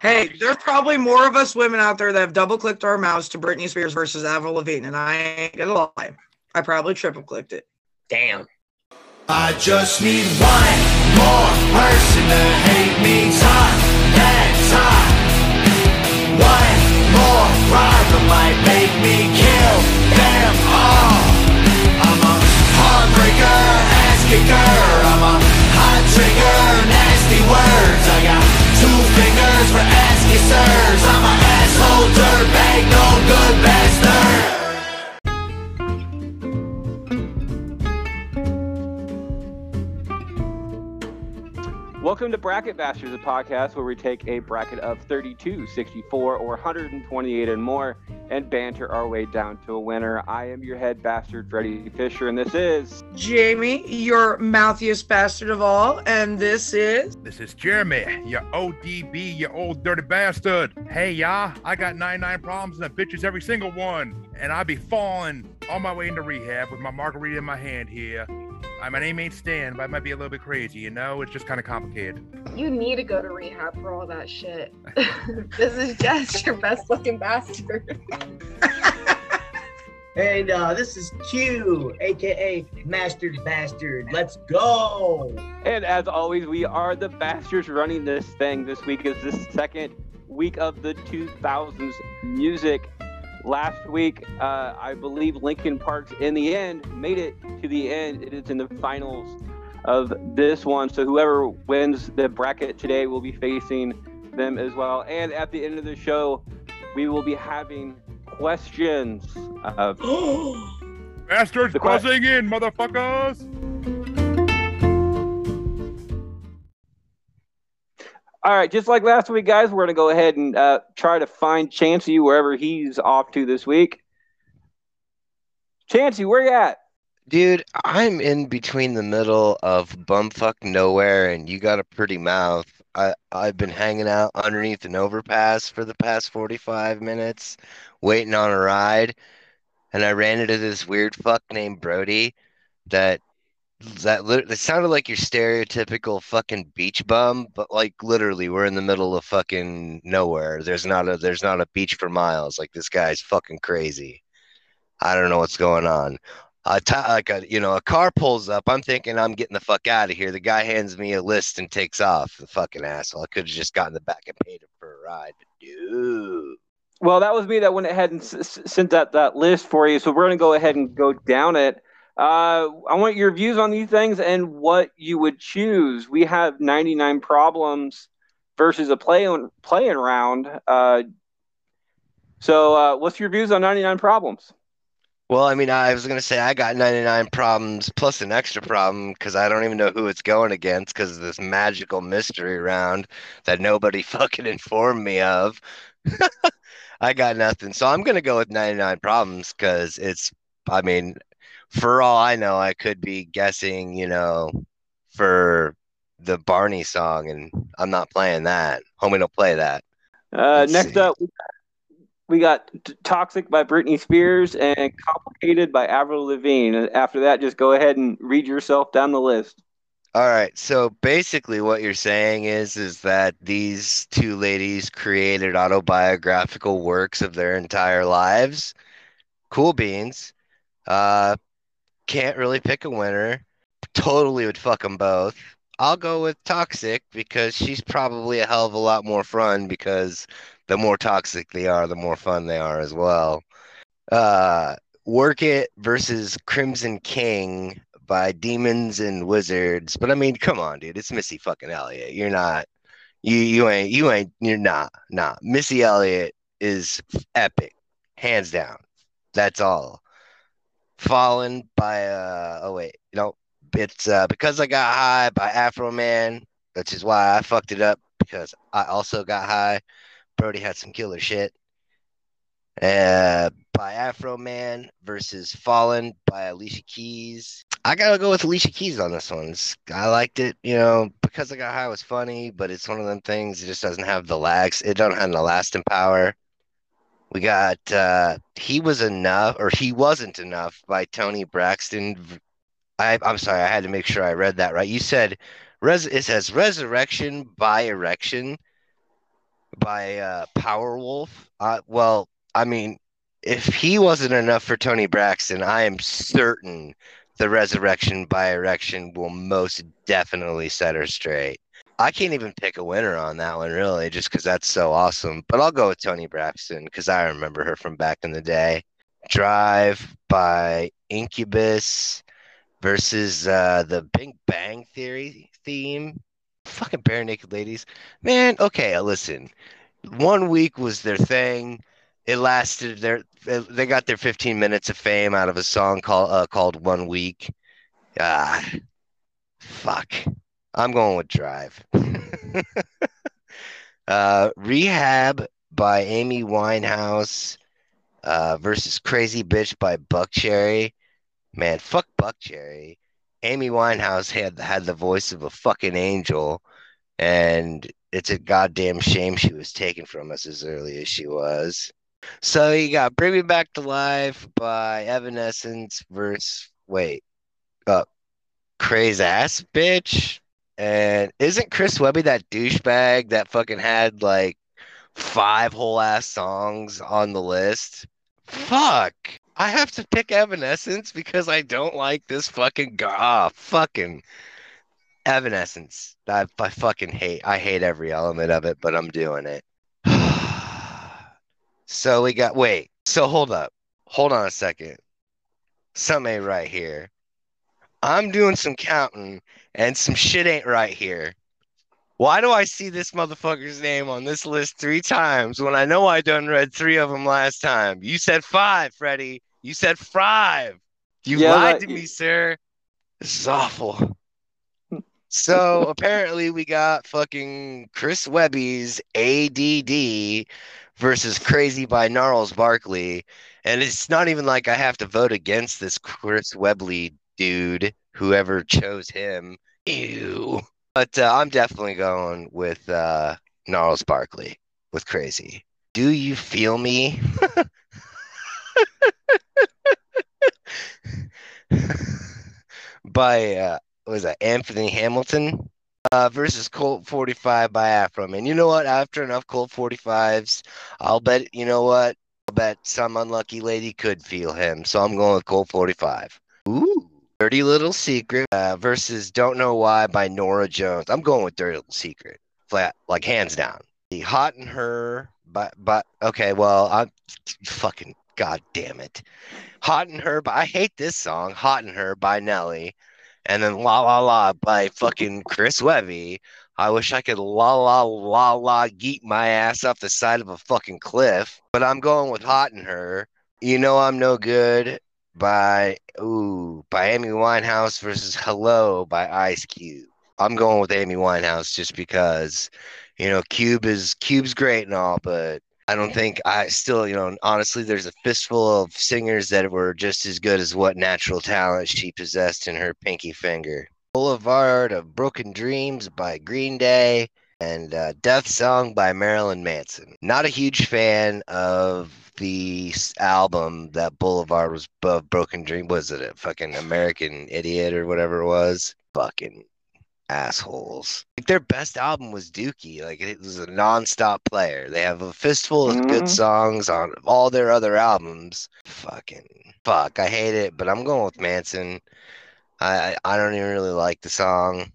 Hey, there's probably more of us women out there that have double clicked our mouse to Britney Spears versus Avril Lavigne, and I ain't gonna lie. I probably triple clicked it. Damn. I just need one more person to hate me time that time. One more rival might make me kill them all. I'm a heartbreaker, ass kicker. I'm a hot trigger, nasty words. I got two fingers for ass kissers. I'm a asshole dirtbag, no good bastard. Welcome to Bracket Bastards, a podcast where we take a bracket of 32, 64, or 128 and more and banter our way down to a winner. I am your head bastard, Freddie Fisher, and this is. Jamie, your mouthiest bastard of all, and this is. This is Jeremy, your ODB, you old dirty bastard. Hey, y'all, I got 99 problems and the bitches every single one. And I be falling on my way into rehab with my margarita in my hand here. My name ain't Stan, but I might be a little bit crazy, you know? It's just kind of complicated. You need to go to rehab for all that shit. this is just your best looking bastard. And uh, this is Q, aka Mastered Bastard. Let's go. And as always, we are the bastards running this thing. This week is the second week of the 2000s music. Last week, uh, I believe Linkin Park's, in the end, made it to the end. It is in the finals of this one. So whoever wins the bracket today will be facing them as well. And at the end of the show, we will be having questions. Bastards The que- buzzing in, motherfuckers! All right, just like last week, guys, we're going to go ahead and uh, try to find Chancey wherever he's off to this week. Chancey, where you at? Dude, I'm in between the middle of bumfuck nowhere and you got a pretty mouth. I I've been hanging out underneath an overpass for the past 45 minutes, waiting on a ride, and I ran into this weird fuck named Brody that that it sounded like your stereotypical fucking beach bum, but like literally we're in the middle of fucking nowhere. There's not a there's not a beach for miles. Like this guy's fucking crazy. I don't know what's going on a like a you know a car pulls up i'm thinking i'm getting the fuck out of here the guy hands me a list and takes off the fucking asshole i could have just gotten the back and paid him for a ride but dude Well, that was me that went ahead and s- sent that, that list for you. So we're going to go ahead and go down it. Uh, I want your views on these things and what you would choose. We have 99 problems versus a play on playing round. Uh, so, uh, what's your views on 99 problems? well i mean i was gonna say i got 99 problems plus an extra problem because i don't even know who it's going against because of this magical mystery round that nobody fucking informed me of i got nothing so i'm gonna go with 99 problems because it's i mean for all I know, I could be guessing, you know, for the Barney song, and I'm not playing that. Homie, don't play that. Uh, next see. up, we got, we got T- Toxic by Britney Spears and Complicated by Avril Lavigne. And After that, just go ahead and read yourself down the list. All right, so basically, what you're saying is is that these two ladies created autobiographical works of their entire lives. Cool beans. Uh, can't really pick a winner. Totally would fuck them both. I'll go with Toxic because she's probably a hell of a lot more fun because the more toxic they are, the more fun they are as well. Uh, Work It versus Crimson King by Demons and Wizards. But I mean, come on, dude. It's Missy fucking Elliott. You're not you you ain't you ain't you're not not. Missy Elliott is epic. Hands down. That's all. Fallen by uh oh wait, no, it's uh because I got high by Afroman, which is why I fucked it up because I also got high. Brody had some killer shit. Uh, by Afroman versus Fallen by Alicia Keys. I gotta go with Alicia Keys on this one. It's- I liked it, you know, because I got high was funny, but it's one of them things. It just doesn't have the lags. It don't have the lasting power. We got uh, he was enough, or he wasn't enough by Toni Braxton. I, I'm sorry, I had to make sure I read that right. You said res- it says resurrection by erection. by uh, Powerwolf. Uh, well, I mean, if he wasn't enough for Toni Braxton, I am certain the Resurrection by Erection will most definitely set her straight. I can't even pick a winner on that one, really, just because that's so awesome. But I'll go with Toni Braxton because I remember her from back in the day. Drive by Incubus versus uh, the Big Bang Theory theme. Fucking Barenaked Ladies. Man, okay, listen. One week was their thing. It lasted their they got their 15 minutes of fame out of a song called uh, called One Week. Ah, fuck. I'm going with Drive. uh, Rehab by Amy Winehouse uh, versus Crazy Bitch by Buckcherry. Man, fuck Buckcherry. Amy Winehouse had had the voice of a fucking angel, and it's a goddamn shame she was taken from us as early as she was. So you got "Bring Me Back to Life" by Evanescence versus wait, uh, Crazy Ass Bitch. And isn't Chris Webby that douchebag that fucking had like five whole ass songs on the list? Fuck. I have to pick Evanescence because I don't like this fucking guy. Ah, fucking Evanescence. I, I fucking hate. I hate every element of it, but I'm doing it. so we got. Wait. So hold up. Hold on a second. Something right here. I'm doing some counting, and some shit ain't right here. Why do I see this motherfucker's name on this list three times when I know I done read three of them last time? You said five, Freddie. You said five. You Yeah, lied to me, sir. This is awful. So apparently we got fucking Chris Webby's ADD versus Crazy by Gnarls Barkley. And it's not even like I have to vote against this Chris Webby dude, whoever chose him. Ew. But uh, I'm definitely going with uh, Gnarls Barkley with Crazy. Do you feel me? by uh, was that Anthony Hamilton uh, versus Colt 45 by Afro. And you know what? After enough Colt 45s, I'll bet you know what? I'll bet some unlucky lady could feel him. So I'm going with Colt 45. Ooh. Dirty Little Secret uh, versus Don't Know Why by Norah Jones. I'm going with Dirty Little Secret. Flat, like hands down. The Hot and Her but but okay, well I'm fucking god damn it. Hot and Her, but I hate this song, Hot and Her by Nelly. And then La La La by fucking Chris Webby. I wish I could la la la la geek my ass off the side of a fucking cliff. But I'm going with Hot and Her. You know I'm no good by ooh by Amy Winehouse versus Hello by Ice Cube. I'm going with Amy Winehouse just because, you know, Cube is Cube's great and all, but I don't think I still, you know, honestly, there's a fistful of singers that were just as good as what natural talent she possessed in her pinky finger. Boulevard of Broken Dreams by Green Day and uh, Death Song by Marilyn Manson. Not a huge fan of the album that Boulevard was of Broken Dream. Was it a fucking American Idiot or whatever it was? Fucking assholes. Like their best album was Dookie. Like it was a non-stop player. They have a fistful of good Mhm. songs on all their other albums. Fucking fuck. I hate it, but I'm going with Manson. I I I don't even really like the song,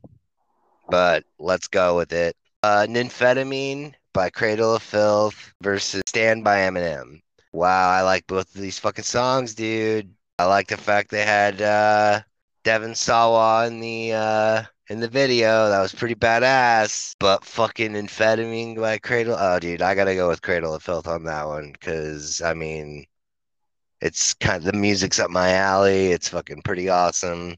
but let's go with it. Uh, Nymphetamine by Cradle of Filth versus Stand by Eminem. Wow, I like both of these fucking songs, dude. I like the fact they had uh Devon Sawa in the uh in the video. That was pretty badass. But fucking Amphetamine by Cradle. Oh, dude, I gotta go with Cradle of Filth on that one because I mean, it's kind of the music's up my alley. It's fucking pretty awesome.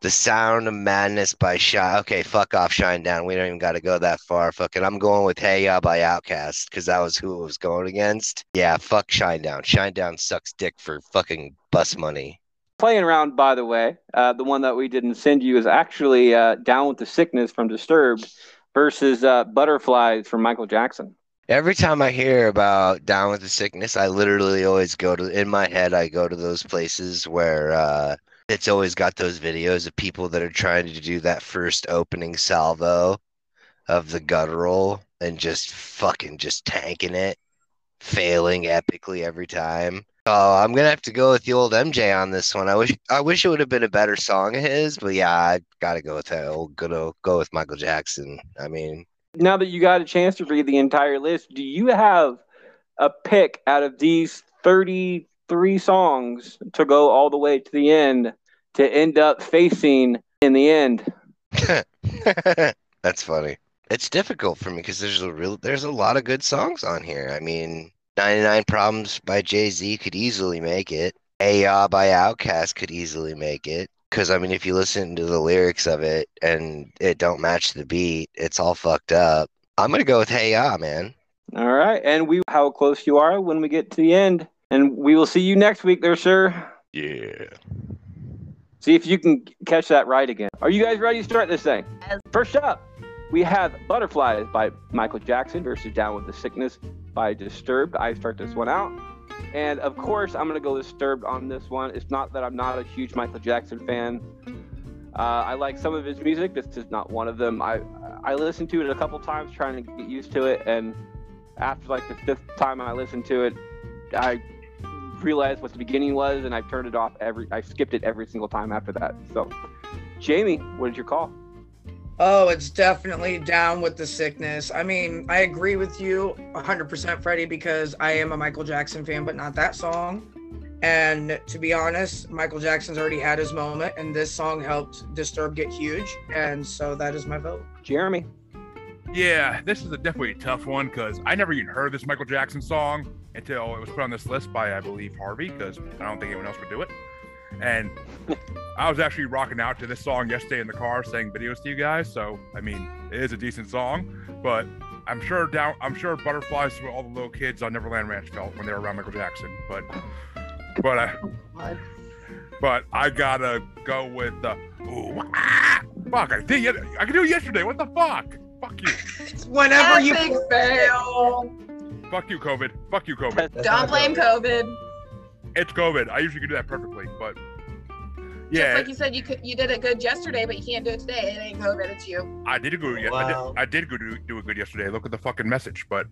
The Sound of Madness by Shine. Okay, fuck off, Shinedown. We don't even got to go that far. Fucking, I'm going with Hey Ya by Outkast because that was who it was going against. Yeah, fuck Shinedown. Shine Down sucks dick for fucking bus money. Playing around, by the way, uh, the one that we didn't send you is actually uh, Down with the Sickness from Disturbed versus uh, Butterflies from Michael Jackson. Every time I hear about Down with the Sickness, I literally always go to, in my head, I go to those places where uh, it's always got those videos of people that are trying to do that first opening salvo of the guttural. and just fucking just tanking it, failing epically every time. Oh, I'm gonna have to go with the old MJ on this one. I wish I wish it would have been a better song of his, but yeah, I gotta go with that old good old go with Michael Jackson. I mean, Now that you got a chance to read the entire list, do you have a pick out of these 33 songs to go all the way to the end to end up facing in the end? That's funny. It's difficult for me because there's a real there's a lot of good songs on here. I mean, 99 Problems by Jay-Z could easily make it. Hey Ya by Outkast could easily make it. Cause I mean if you listen to the lyrics of it and it don't match the beat, it's all fucked up. I'm gonna go with Hey Ya, man. All right. And we how close you are when we get to the end. And we will see you next week there, sir. Yeah. See if you can catch that right again. Are you guys ready to start this thing? First up, we have Butterflies by Michael Jackson versus Down with the Sickness by Disturbed. I start this one out. And of course, I'm going to go Disturbed on this one. It's not that I'm not a huge Michael Jackson fan. Uh, I like some of his music. This is not one of them. I I listened to it a couple times trying to get used to it, and after like the fifth time I listened to it, I realized what the beginning was, and I've turned it off every. I skipped it every single time after that. So, Jamie, what is your call? Oh, it's definitely down with the sickness. I mean, I agree with you 100%, Freddie, because I am a Michael Jackson fan, but not that song. And to be honest, Michael Jackson's already had his moment, and this song helped Disturb get huge. And so that is my vote. Jeremy. Yeah, this is a definitely a tough one because I never even heard this Michael Jackson song until it was put on this list by, I believe, Harvey, because I don't think anyone else would do it. And I was actually rocking out to this song yesterday in the car, saying videos to you guys. So, I mean, it is a decent song, but I'm sure down, I'm sure butterflies to all the little kids on Neverland Ranch felt when they were around Michael Jackson. But, but I, but I gotta go with the. Ooh, ah, fuck! I did. it- I could do it yesterday. What the fuck? Fuck you. Whenever you Epic fail. Fuck you, COVID. Fuck you, COVID. That's Don't blame good. COVID. It's COVID. I usually can do that perfectly, but yeah. Just yeah, like you said, you could you did it good yesterday, but you can't do it today. It ain't COVID. It's you. I did go. Yeah, Wow. I, did, I did go do, do it good yesterday. Look at the fucking message, but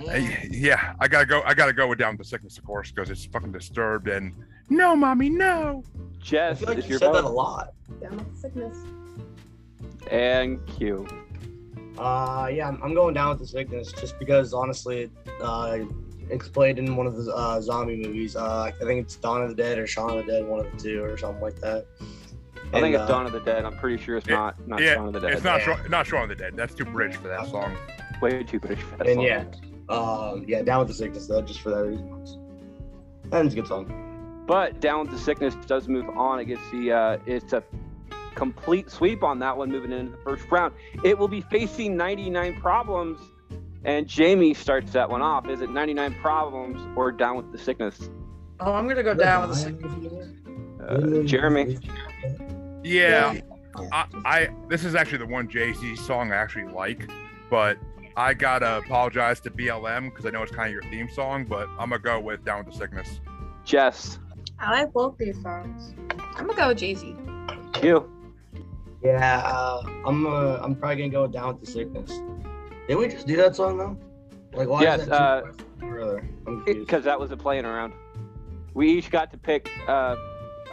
Yeah. Eh, yeah, I gotta go. I gotta go down with the sickness, of course, because it's fucking disturbed and no, mommy, no. I feel like you your said that a lot. Down with the sickness. And Q. Uh, yeah, I'm, I'm going down with the sickness just because honestly, uh, it's played in one of the uh, zombie movies. Uh, I think it's Dawn of the Dead or Shaun of the Dead, one of the two, or something like that. I think it's uh, Dawn of the Dead. I'm pretty sure it's Yeah, not not yeah, Dawn of the Dead. It's not Yeah. Shaun- not Shaun of the Dead. That's too British for that song. way too British for that And song. yeah, um, yeah, down with the sickness though, just for that reason. And it's a good song. But Down with the Sickness does move on. It gets the uh, it's a complete sweep on that one, moving into the first round. It will be facing 99 Problems, and Jamie starts that one off. Is it 99 Problems or Down with the Sickness? Oh, I'm gonna go down with the sickness. Uh, Jeremy. Yeah, I, I this is actually the one Jay Z song I actually like, but I gotta apologize to BLM because I know it's kind of your theme song, but I'm gonna go with Down with the Sickness. Jess. I like both these songs. I'm gonna go with Jay Z. You. Yeah, uh, I'm uh, I'm probably gonna go down with the sickness. Didn't we just do that song though? Like why Yes, is uh, that two further? I'm confused. Because that was a playing around. We each got to pick uh,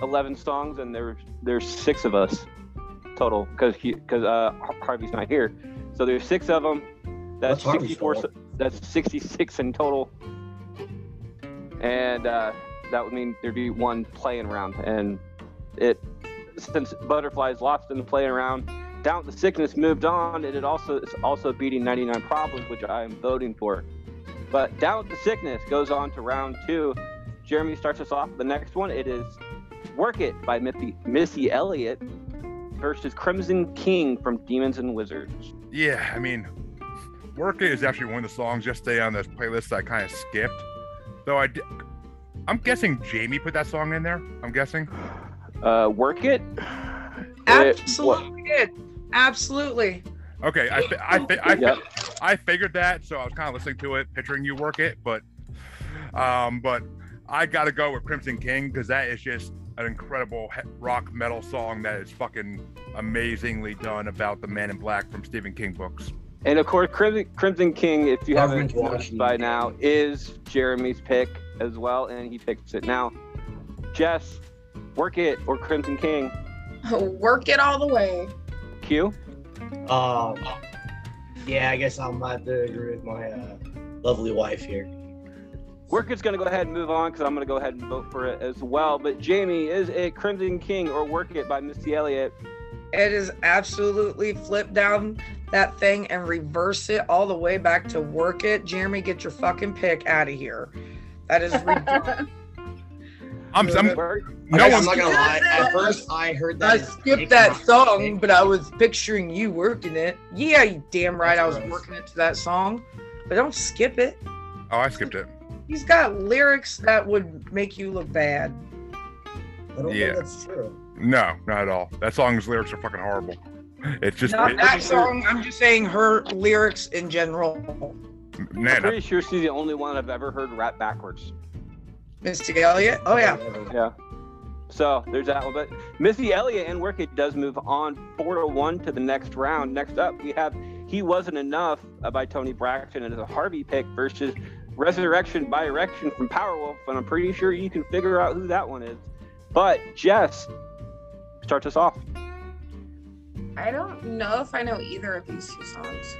11 songs, and there there's six of us total because because uh, Harvey's not here. So there's six of them. That's Harvey's 64. so- That's 66 in total. And uh, that would mean there'd be one playing around. And it since Butterflies lost in the playing around, Down with the Sickness moved on, and it also it's also beating 99 Problems, which I am voting for. But Down with the Sickness goes on to round two. Jeremy starts us off. The next one it is Work It by Missy, Missy Elliott versus Crimson King from Demons and Wizards. Yeah, I mean, Work It is actually one of the songs yesterday on this playlist that I kind of skipped. Though I, I'm guessing Jamie put that song in there. I'm guessing. Uh, Work It. It- Absolutely did. Absolutely. Okay, I, fi- I, fi- I, fi- Yep. I figured that, so I was kind of listening to it, picturing you work it, but, um, but I gotta go with Crimson King because that is just an incredible rock metal song that is fucking amazingly done about the Man in Black from Stephen King books. And of course, Crimson, Crimson King, if you haven't watched by now, is Jeremy's pick as well, and he picks it. Now, Jess, work it or Crimson King. Work it all the way. Q. Um, yeah, I guess I'm have to agree with my uh, lovely wife here. Work it's going to go ahead and move on because I'm going to go ahead and vote for it as well. But Jamie, is it Crimson King or Work It by Missy Elliott? It is absolutely flip down that thing and reverse it all the way back to work it. Jeremy, get your fucking pick out of here. That is ridiculous. I'm, I'm no I guess one's I'm not gonna lie. At first, I heard that. I skipped that song, but I was picturing you working it. Yeah, you damn right I was gross. working it to that song. But don't skip it. oh I skipped it. He's got lyrics that would make you look bad. I don't Yeah. think that's true. No, not at all. That song's lyrics are fucking horrible. It's just Not it, that song. I'm just saying her lyrics in general. I'm pretty sure she's the only one I've ever heard rap backwards. Missy Elliott. Oh yeah. Yeah. So there's that one. But Missy Elliott and Work It does move on four to one to the next round. Next up, we have He Wasn't Enough uh, by Toni Braxton and it's a Harvey pick versus Resurrection by Erection from Powerwolf. And I'm pretty sure you can figure out who that one is. But Jess, starts us off. I don't know if I know either of these two songs.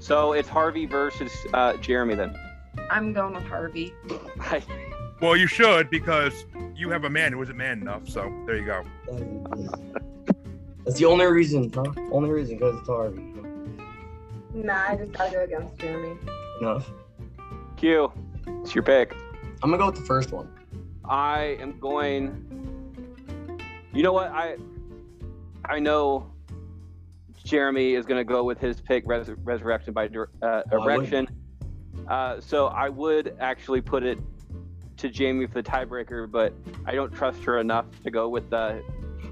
So it's Harvey versus uh, Jeremy then. I'm going with Harvey. Well, you should because you have a man who isn't man enough. So there you go. That's the only reason, huh? Only reason because it's Harvey. Nah, I just gotta go against Jeremy. Enough. Q, it's your pick. I'm gonna go with the first one. I am going. You know what? I I know Jeremy is going to go with his pick, Res- Resurrection by Dir- uh, Oh, Erection. Uh, so I would actually put it to Jamie for the tiebreaker, but I don't trust her enough to go with the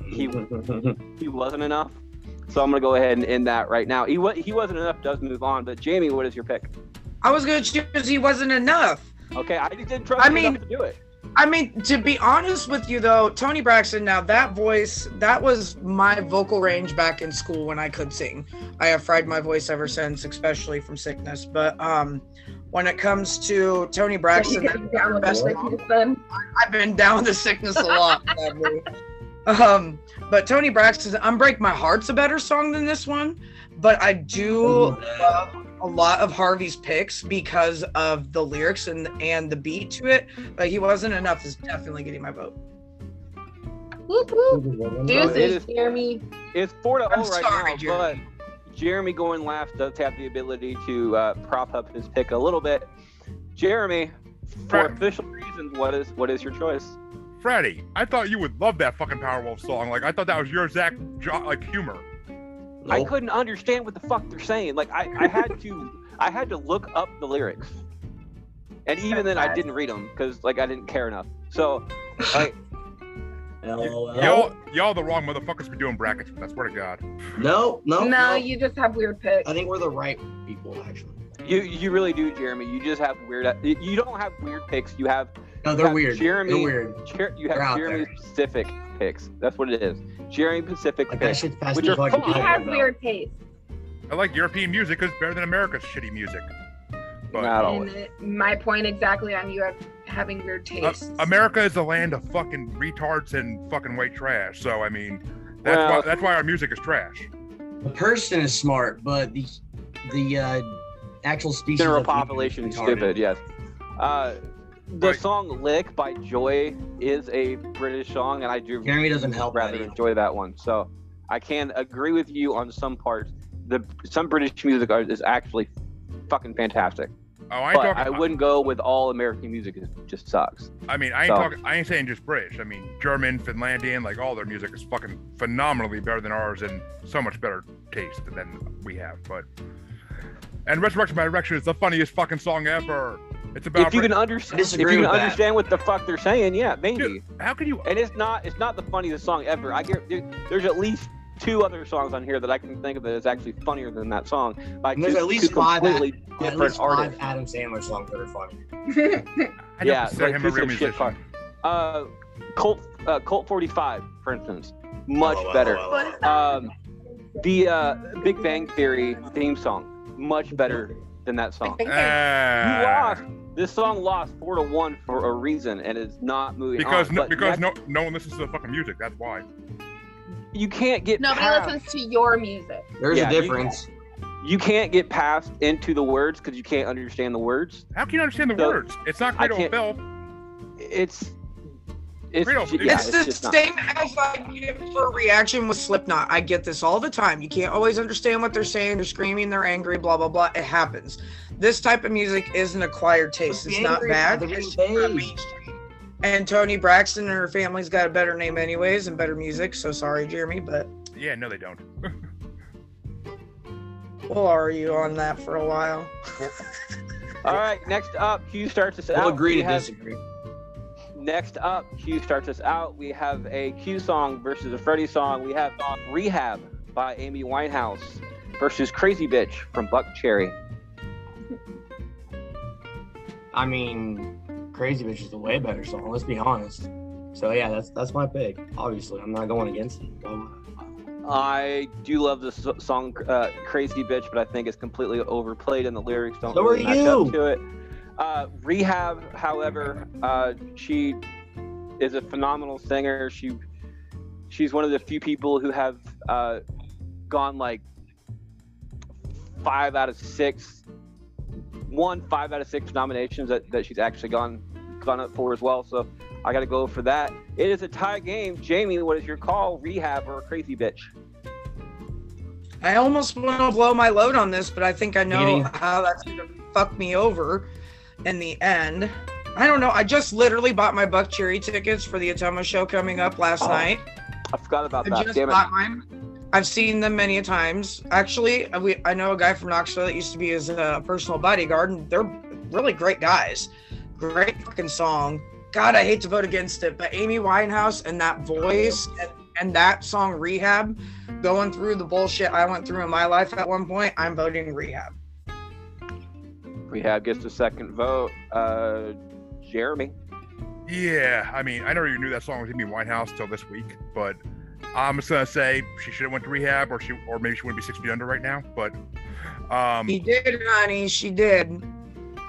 he he wasn't enough. So I'm going to go ahead and end that right now. He he wasn't enough does move on, but Jamie, what is your pick? I was gonna choose he wasn't enough. Okay, I didn't trust I you enough mean- to do it. I mean, to be honest with you though, Toni Braxton, now that voice, that was my vocal range back in school when I could sing. I have fried my voice ever since, especially from sickness. But um when it comes to Toni Braxton, you get down with the sickness then? I've been down with the sickness a lot. um, but Toni Braxton, "Unbreak My Heart's a better song than this one. But I do love a lot of Harvey's picks because of the lyrics and and the beat to it. But he wasn't enough is definitely getting my vote. Whoop, whoop. Deuces, is- Jeremy. It's four to zero right sorry, now, Jeremy. but Jeremy going last does have the ability to uh, prop up his pick a little bit. Jeremy, for Right. official reasons, what is what is your choice? Freddie, I thought you would love that fucking Powerwolf song. Like I thought that was your exact jo- like humor. I couldn't understand what the fuck they're saying. Like I, I had to I had to look up the lyrics, and even then I didn't read them because like I didn't care enough. So like LOL. Y'all, y'all the wrong motherfuckers for doing brackets. I swear to God. No, no, No, you just have weird picks. I think we're the right people, actually. you you really do, Jeremy. You just have weird. Uh, you don't have weird picks. You have No, they're Yeah, weird. Jeremy- They're weird. Jer- you They're Jeremy there. Pacific picks. That's what it is. Jeremy Pacific Like picks. shit's fast Which are fucking fun. he has weird taste. I like European music because it's better than America's shitty music. But Not always. it- my point exactly on you have, having weird uh. America is the land of fucking retards and fucking white trash. So I mean, that's Well- why that's why our music is trash. The person is smart, but the the uh, actual species General of human population is stupid. Yes. Uh, the Right. song "Lick" by Joy is a British song, and I do Jeremy doesn't help that rather either. enjoy that one. So I can agree with you on some parts. The some British music is actually fucking fantastic, Oh, I ain't but talking. I wouldn't go with all American music. It just sucks. I mean, I ain't So- talking. I ain't saying just British. I mean, German, Finlandian, like all their music is fucking phenomenally better than ours and so much better taste than we have. But and Resurrection by Erection is the funniest fucking song ever. It's about If you can understand, if you can with that. understand what the fuck they're saying, yeah, maybe. Dude, how can you? And it's not it's not the funniest song ever. I get there- there's at least two other songs on here that I can think of that is actually funnier than that song. By And there's two- at least two five completely At different least five artists. Adam Sandler songs that are funny. Yeah, don't like him a piece real of shit musician. Uh, Colt uh, Colt 45, for instance, much LOL, better. LOL. Um, The uh, Big Bang Theory theme song, much better than that song. You Ah. lost. This song lost four to one for a reason, and it's not moving because on. no, because next- no no one listens to the fucking music. That's why. You can't get Nobody past, listens to your music. There's Yeah, a difference. You can't get past into the words because you can't understand the words. How can you understand the So, words? It's not I Cradle of can't- Filth. It's it's yeah, it's it's, the just not. same as like give for reaction with Slipknot. I get this all the time. You can't always understand what they're saying. They're screaming. They're angry. Blah blah blah. It happens. This type of music is an acquired taste. It's not bad. they're It's And Toni Braxton and her family's got a better name anyways and better music. So sorry, Jeremy, but Yeah, no, they don't. we'll argue on that for a while. All right, next up, Q starts us out. We'll agree We to have- disagree. Next up, Q starts us out. We have a Q song versus a Freddie song. We have Rehab by Amy Winehouse versus Crazy Bitch from Buckcherry. I mean, Crazy Bitch is a way better song. Let's be honest. So yeah, that's that's my pick. Obviously, I'm not going against it. I do love the song uh, Crazy Bitch, but I think it's completely overplayed and the lyrics don't So really match you. up to it. Uh, Rehab, however, uh, she is a phenomenal singer. She she's one of the few people who have uh, gone like five out of six, one five out of six nominations that, that she's actually gone gone up for as well. So I got to go for that. It is a tie game. Jamie, what is your call? Rehab or Crazy Bitch? I almost want to blow my load on this, but I think I know Meaning? how that's gonna fuck me over in the end. I don't know. I just literally bought my Buckcherry tickets for the Atoma show coming up last Oh, night. I forgot about I that. just Damn it. bought mine. I've seen them many a times. Actually, we, I know a guy from Knoxville that used to be his uh, personal bodyguard, and they're really great guys. Great fucking song. God, I hate to vote against it, but Amy Winehouse and that voice and, and that song Rehab, going through the bullshit I went through in my life at one point, I'm voting Rehab. Rehab gets the second vote. Uh, Jeremy. Yeah, I mean, I never even knew that song was Amy Winehouse till this week, but I'm just gonna say she should have went to rehab, or she, or maybe she wouldn't be six feet under right now. But um, She did, honey. She did.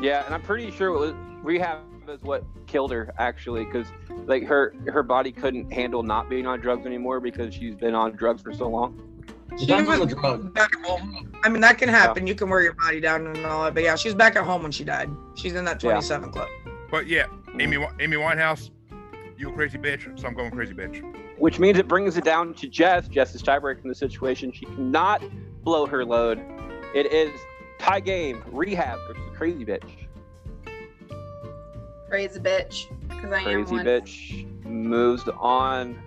Yeah, and I'm pretty sure it was rehab is what killed her actually, because like her her body couldn't handle not being on drugs anymore because she's been on drugs for so long. She Depends on was drug. back at home. I mean, that can happen. You can wear your body down and all that, but yeah, she's back at home when she died. She's in that Yeah. 27 club. but yeah, Amy Wi- Amy Winehouse, you a crazy bitch, so I'm going crazy bitch. Which means it brings it down to Jess. Jess is tiebreaker in the situation. She cannot blow her load. It is tie game. Rehab versus crazy bitch. Crazy bitch. Because I am Crazy one. bitch moves on.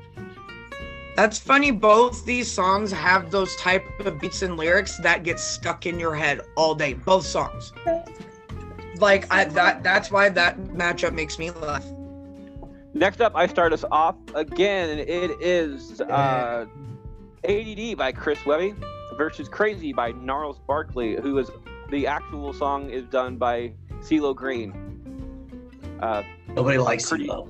That's funny. Both these songs have those type of beats and lyrics that get stuck in your head all day. Both songs. Like I, that. That's why that matchup makes me laugh. Next up, I start us off again, it is uh, ADD by Chris Webby versus Crazy by Gnarls Barkley, who is the actual song is done by CeeLo Green. Uh, Nobody likes Pretty- though.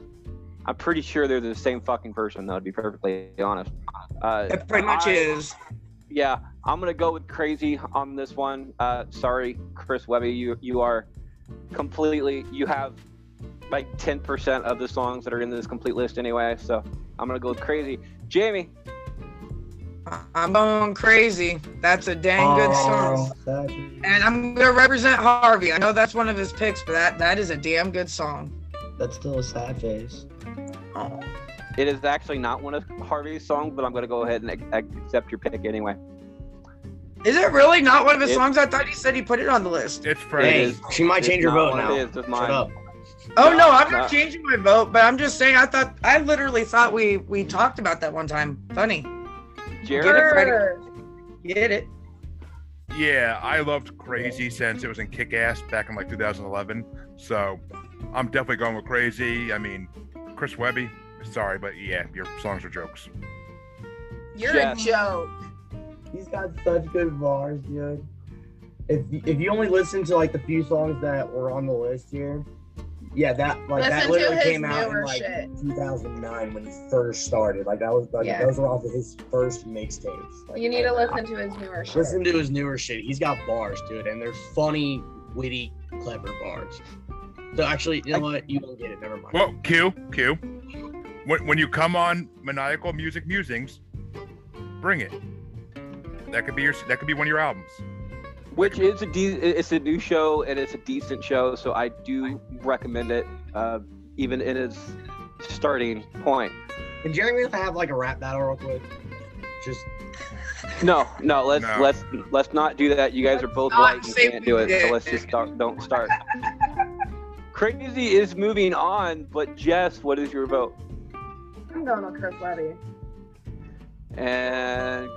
I'm pretty sure they're the same fucking person, though, to be perfectly honest. Uh, It pretty much I- is. Yeah, I'm gonna go with Crazy on this one. Uh, sorry, Chris Webby, you you are completely you have like 10% of the songs that are in this complete list anyway. So I'm gonna go with Crazy. Jamie, I'm going crazy. That's a dang good oh, song. And I'm gonna represent Harvey. I know that's one of his picks, but that that is a damn good song. That's still a sad face. Oh. it is actually not one of Harvey's songs, but I'm gonna go ahead and ac- ac- accept your pick anyway. Is it really not one of his It- songs? I thought he said he put it on the list. It's It Freddie. Hey, she might change her vote now. of his, it's Shut up. Oh No, no, I'm no. not changing my vote, but I'm just saying I thought I literally thought we we talked about that one time. Funny. Jerry, Get it, Freddie. Get it? Yeah, I loved Crazy since it was in Kick Ass back in like 2011. So I'm definitely going with Crazy. I mean, Chris Webby, sorry, but yeah, your songs are jokes. You're Yes. a joke. He's got such good bars, dude. If if you only listen to like the few songs that were on the list here, Yeah, that like that Listen to literally came out in like shit. 2009 when he first started. Like that was like Yeah. those were off of his first mixtapes. Like, You need to listen to his newer shit. Listen to his newer shit. He's got bars, dude, and they're funny, witty, clever bars. So actually, you know what? You won't get it. Never mind. Well, Q, Q. When, when you come on Maniacal Music Musings, bring it. That could be your. That could be one of your albums. Which is a de- it's a new show and it's a decent show, so I do recommend it, uh, even in its starting point. Can Jeremy have like a rap battle real quick? Just No, no, let's No. let's let's not do that. You guys are both Not white and can't do we it, so let's just start, don't start. Crazy is moving on, but Jess, what is your vote? I'm going with Chris Levy. And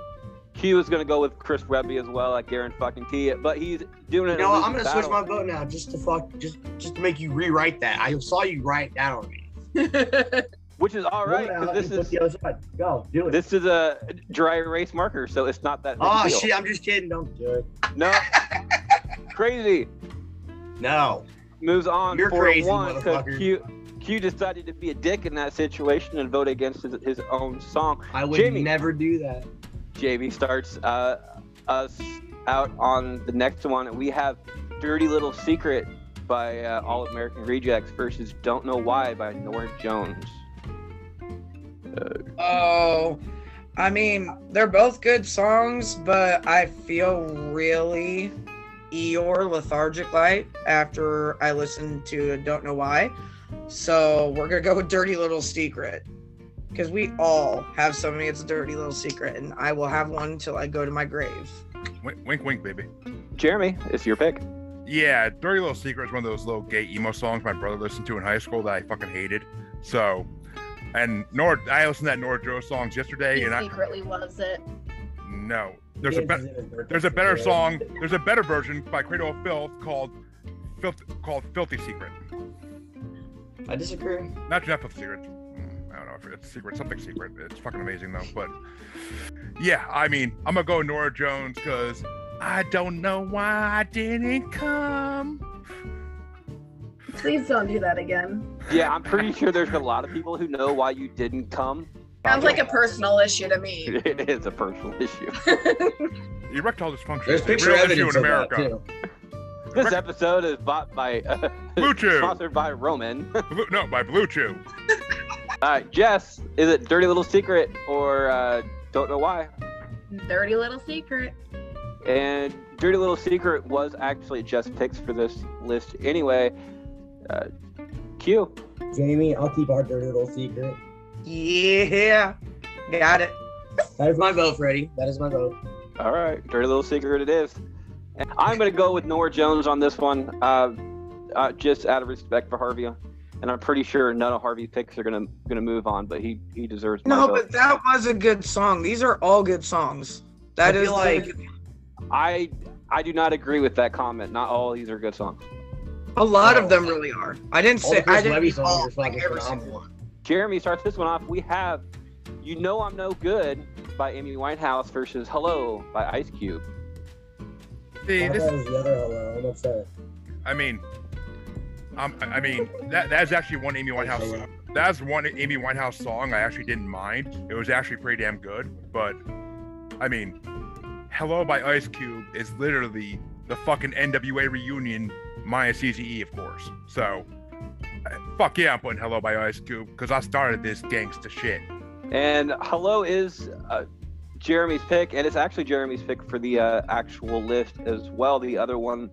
Q is gonna go with Chris Webby as well, like Garen fucking T. But he's doing it. you know, what? I'm gonna battle. switch my vote now, just to fuck, just just to make you rewrite that. I saw you write that on me. which is all right Go because out this is the other side. Go do it. this is a dry erase marker, so it's not that. oh deal. shit! I'm just kidding. Don't do it. No, crazy No. moves on You're crazy, one because motherfucker. Q Q decided to be a dick in that situation and vote against his, his own song. I would Jamie. never do that. JV starts uh, us out on the next one. We have "Dirty Little Secret" by uh, All American Rejects versus "Don't Know Why" by Norah Jones. Oh, I mean, they're both good songs, but I feel really Eeyore lethargic light after I listened to Don't Know Why. So we're gonna go with Dirty Little Secret. Because we all have something that's a dirty little secret, and I will have one until I go to my grave. Wink, wink, wink, baby. Jeremy, it's your pick. Yeah, Dirty Little Secret is one of those little gay emo songs my brother listened to in high school that I fucking hated. So, and Norah, I listened to that Nora Joe songs yesterday, He and I secretly loves it. no, there's a Yes, be- it's in his birthday there's a better secret. song. There's a better version by Cradle of Filth called Filth called Filthy Secret. I disagree. Not not Filthy Secret. I don't know if it's secret, something secret. It's fucking amazing though. But yeah, I mean, I'm gonna go Norah Jones because I don't know why I didn't come. Please don't do that again. Yeah, I'm pretty sure there's a lot of people who know why you didn't come. Sounds like a personal issue to me. It is a personal issue. Erectile dysfunction There's is a picture real issue evidence in of that America. too. This episode is bought by uh, BlueChew. sponsored by Roman. Blue, no, by BlueChew. All right, Jess, is it Dirty Little Secret or uh, Don't Know Why? Dirty little secret. And Dirty Little Secret was actually Jess picks for this list anyway. Uh, Q. Jamie, I'll keep our dirty little secret. Yeah, got it. That is my vote, Freddie. That is my vote. All right, Dirty Little Secret it is. And I'm going to go with Norah Jones on this one, uh, uh, just out of respect for Harvey. And I'm pretty sure none of Harvey's picks are going to going to move on, but he he deserves No, vote. but that was a good song. These are all good songs. That I is like like- I I do not agree with that comment. Not all these are good songs. a lot Oh. of them really are. I didn't All say the I didn't Levy mean songs all, like every single one. Jeremy starts this one off. We have "You Know I'm No Good" by Amy Winehouse versus "Hello" by Ice Cube. See, this, is the other hello. I'm upset. I mean, um, I I mean that that's actually one Amy Winehouse. That's one Amy Winehouse song I actually didn't mind. It was actually pretty damn good. But I mean, "Hello" by Ice Cube is literally the fucking NWA reunion minus Eazy-E, of course. So, fuck yeah, I'm putting "Hello" by Ice Cube because I started this gangsta shit. And "Hello" is uh, Jeremy's pick, and it's actually Jeremy's pick for the uh, actual list as well. The other one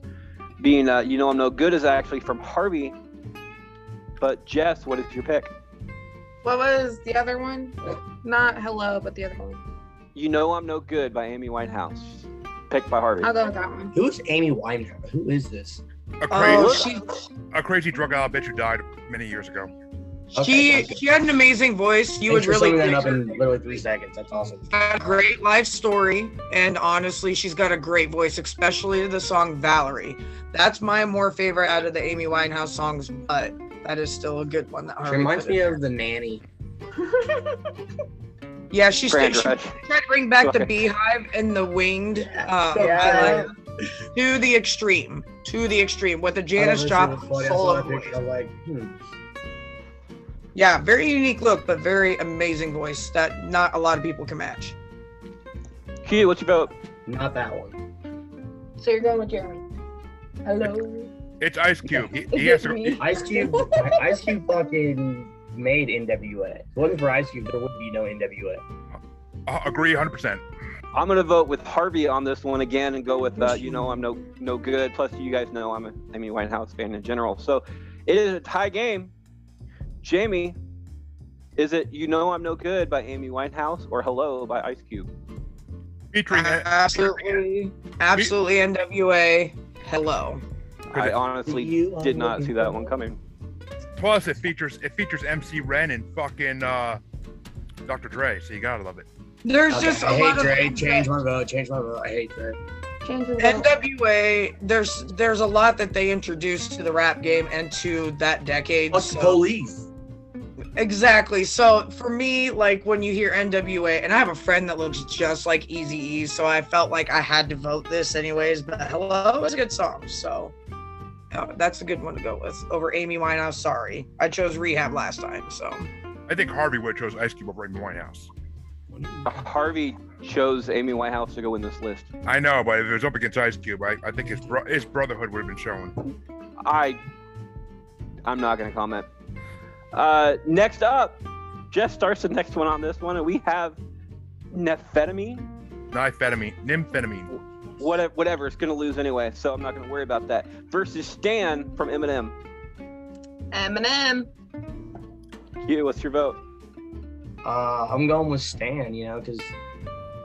being uh, "You Know I'm No Good" is actually from Harvey. But Jess, what is your pick? What was the other one? Not hello, but the other one. "You Know I'm No Good" by Amy Winehouse, picked by Harvey. I'll go with that one. Who's Amy Winehouse? Who is this? A crazy, Oh, she a crazy drug addict who died many years ago. Okay, she okay. she had an amazing voice. You Thanks would really summing that dig up in literally three seconds. That's awesome. got a great life story, and honestly, she's got a great voice, especially the song Valerie. That's my more favorite out of the Amy Winehouse songs, but that is still a good one. That She Harvey reminds me of the nanny. Yeah, she's Fran she Drescher. tried to bring back the beehive and the winged. Um, Yeah. I like to the extreme, to the extreme with the I Janis Joplin it's funny. I saw solo voice. picture, like, hmm. Yeah, very unique look, but very amazing voice that not a lot of people can match. Q, what's your vote? Not that one. So you're going with Jeremy. Hello. It's Ice Cube. He, Is he has to, me? Ice Cube, Ice Cube fucking made NWA. If it wasn't for Ice Cube, there would be no NWA. uh, agree 100%. I'm gonna vote with Harvey on this one again and go with uh, you know I'm no no good. Plus you guys know I'm a Amy Winehouse fan in general. So it is a tie game. Jamie, is it you know I'm no good by Amy Winehouse or Hello by Ice Cube? Featuring, Uh, Absolutely, absolutely NWA. Hello. I honestly You did not see that one coming. plus it features it features MC Ren and fucking uh, Dr. Dre, so you gotta love it. There's Okay, just a I hate lot of Dre. things Change my vote. Change my vote. I hate Dre. Change your. NWA. There's there's a lot that they introduced to the rap game and to that decade. Fuck so- police. Exactly. So for me, like when you hear NWA, and I have a friend that looks just like Easy E, so I felt like I had to vote this anyways. But Hello is a good song, so uh, that's a good one to go with over Amy Winehouse. Sorry, I chose Rehab last time, so I think Harvey would chose Ice Cube over Amy Winehouse. Harvey chose Amy Winehouse to go in this list. I know, but if it was up against Ice Cube, I, I think his bro- his brotherhood would have been shown. I I'm not gonna comment. Uh, next up, Jeff starts the next one on this one, and we have Nephetamine. Niphetamine, nymphetamine. Whatever, whatever, it's gonna lose anyway, so I'm not gonna worry about that. Versus Stan from Eminem. Eminem. Hugh, what's your vote? Uh, I'm going with Stan. You know, because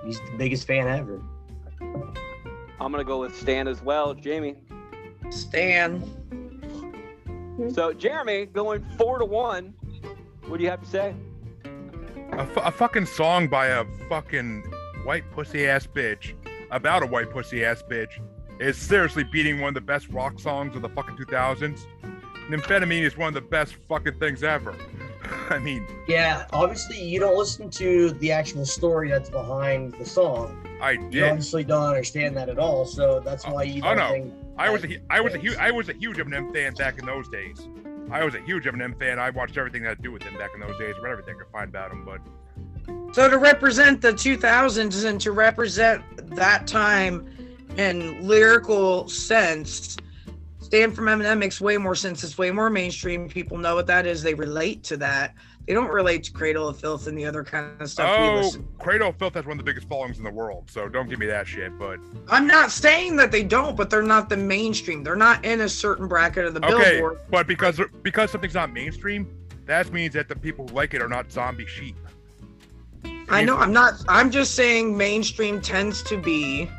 he's the biggest fan ever. I'm gonna go with Stan as well. Jamie. Stan. Mm-hmm. So Jeremy going four to one. What do you have to say? A, fucking song by a fucking white pussy ass bitch about a white pussy ass bitch is seriously beating one of the best rock songs of the fucking 2000s. Nymphetamine is one of the best fucking things ever. I mean, Yeah, obviously you don't listen to the actual story that's behind the song. I You did. obviously don't understand that at all, so that's uh, why you Oh, don't no. think. I was a, I was a huge I was a huge Eminem fan back in those days. I was a huge Eminem fan. I watched everything that had to do with him back in those days. Read everything I could find about him. But So to represent the 2000s and to represent that time in lyrical sense, Stan from Eminem makes way more sense. It's way more mainstream. People know what that is. They relate to that. They don't relate to Cradle of Filth and the other kind of stuff. oh. Cradle of Filth has one of the biggest followings in the world. So don't give me that shit. But I'm not saying that they don't, but they're not the mainstream. They're not in a certain bracket of the okay, Billboard. but because because something's not mainstream, that means that the people who like it are not zombie sheep. I know. I'm not. I'm just saying mainstream tends to be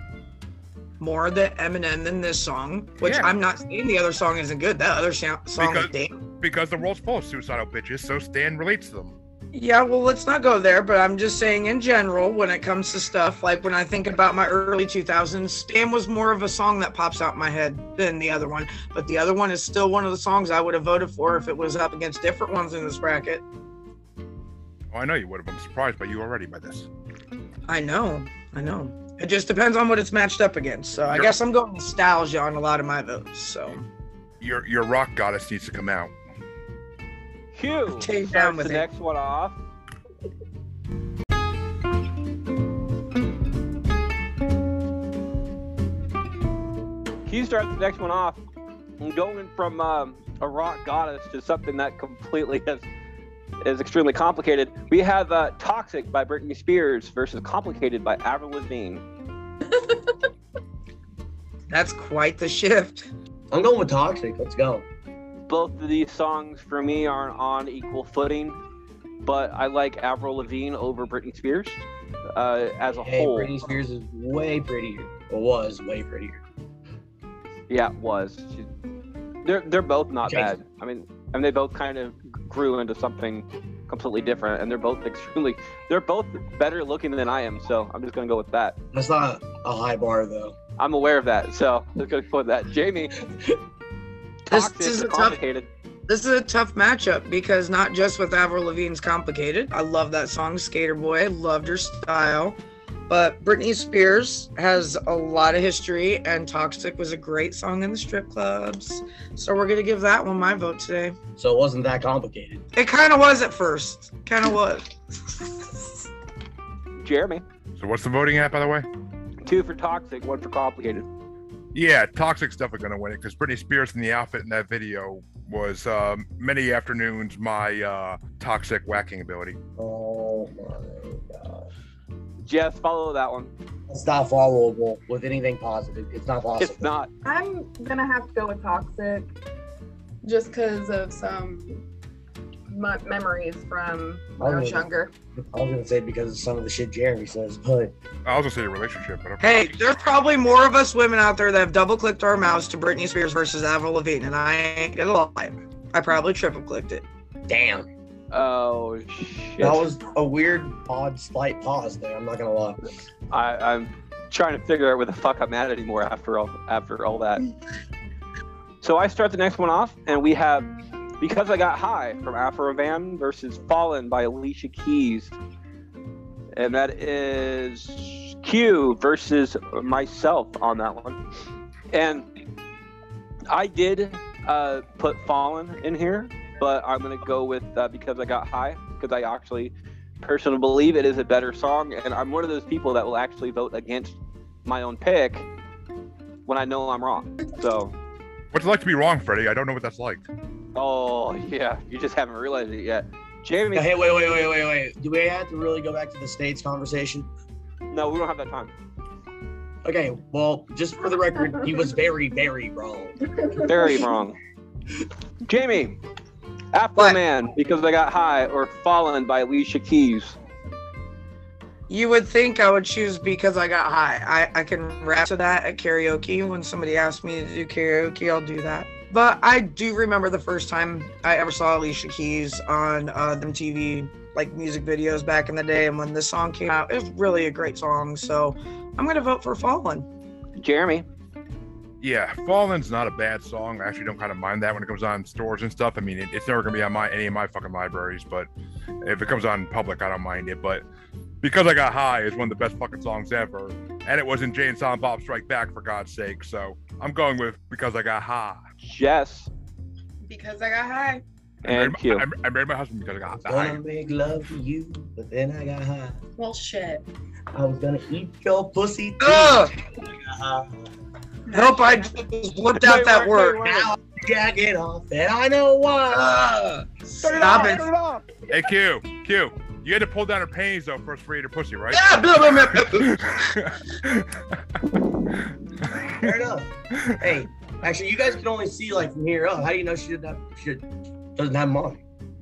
more the Eminem than this song, which Yeah. I'm not saying the other song isn't good. That other song, song is Because- damn. Because the world's full of suicidal bitches, so Stan relates to them. Yeah, well, let's not go there, but I'm just saying in general, when it comes to stuff, like when I think about my early 2000s, Stan was more of a song that pops out in my head than the other one. But the other one is still one of the songs I would have voted for if it was up against different ones in this bracket. Oh, I know you would have. I'm surprised by you already by this. I know, I know. It just depends on what it's matched up against. So I Sure. guess I'm going nostalgia on a lot of my votes. So Your your rock goddess needs to come out. Hugh Take starts down the it. next one off. Hugh starts the next one off. I'm Going from um, a rock goddess to something that completely is, is extremely complicated. We have uh, "Toxic" by Britney Spears versus "Complicated" by Avril Lavigne. that's quite the shift. I'm going with Toxic. Let's go. both of these songs for me are on equal footing, but I like Avril Lavigne over Britney Spears uh, as a Hey, whole. Britney Spears is way prettier. Or was way prettier. Yeah, it was. She, they're they're both not Okay. bad. I mean, and they both kind of grew into something completely different, and they're both extremely. They're both better looking than I am, so I'm just gonna go with that. That's not a high bar though. I'm aware of that, so let's go with that. Jamie, This toxic is a tough complicated. this is a tough matchup because not just with Avril Lavigne's complicated. I love that song, Skater Boy. Loved her style. But Britney Spears has a lot of history, and Toxic was a great song in the strip clubs. So we're gonna give that one my vote today. So it wasn't that complicated. It kind of was at first. Kind of was. Jeremy, So what's the voting at, by the way? two for toxic, one for complicated. Yeah, Toxic's definitely going to win it because Britney Spears in the outfit in that video was um, many afternoons my uh, toxic whacking ability. Oh my gosh. Jess, follow that one. It's not followable with anything positive. It's not possible. It's not. I'm gonna have to go with toxic, just because of some m- memories from when I was younger. I was gonna say because of some of the shit Jeremy says, but I was going to say a relationship, but okay. Hey, there's probably more of us women out there that have double clicked our mouse to Britney Spears versus Avril Lavigne, and I ain't gonna lie. I probably triple clicked it. damn. Oh shit! That was a weird, odd, slight pause there. I'm not gonna lie. I, I'm trying to figure out where the fuck I'm at anymore after all after all that. So I start the next one off, and we have "Because I Got High" from Afroman versus "Fallen" by Alicia Keys, and that is Q versus myself on that one. And I did uh, put "Fallen" in here, but I'm gonna go with uh, "Because I Got High" because I actually personally believe it is a better song, and I'm one of those people that will actually vote against my own pick when I know I'm wrong. So, What's it like to be wrong, Freddie? I don't know what that's like. oh yeah, you just haven't realized it yet. Jamie, Hey, wait, wait, wait, wait, wait. Do we have to really go back to the states conversation? no, we don't have that time. Okay, well, just for the record, he was very, very wrong. Very wrong. Jamie, Afro What? Man, because I got high, or Fallen by Alicia Keys. You would think I would choose because I got high. I, I can rap to that at karaoke. When somebody asks me to do karaoke, I'll do that. But I do remember the first time I ever saw Alicia Keys on uh, them TV like music videos back in the day, and when this song came out, it was really a great song. So I'm gonna vote for Fallen. Jeremy, Yeah, Fallen's not a bad song. I actually don't kind of mind that when it comes on stores and stuff. I mean, it, it's never gonna be on my any of my fucking libraries, but if it comes on public, I don't mind it. But because I got high is one of the best fucking songs ever, and it was in Jay and Silent Bob Strike Back for God's sake. So I'm going with because I got high. Jess, Because I got high. I married and my- Q. I, I married my husband because I got I high. Gonna make love to you, but then I got high. Well, shit. I was gonna eat your pussy. too. Ugh! Uh, Nope, I just whipped out that word. now I'm jacking off, and I know why. Ugh. Stop it. Hey Q, Q, you had to pull down her panties though first for you to pussy, right? Yeah, blah, blah, blah, blah. Fair enough. Hey, actually, you guys can only see like from here up. How do you know she did that? She doesn't have money.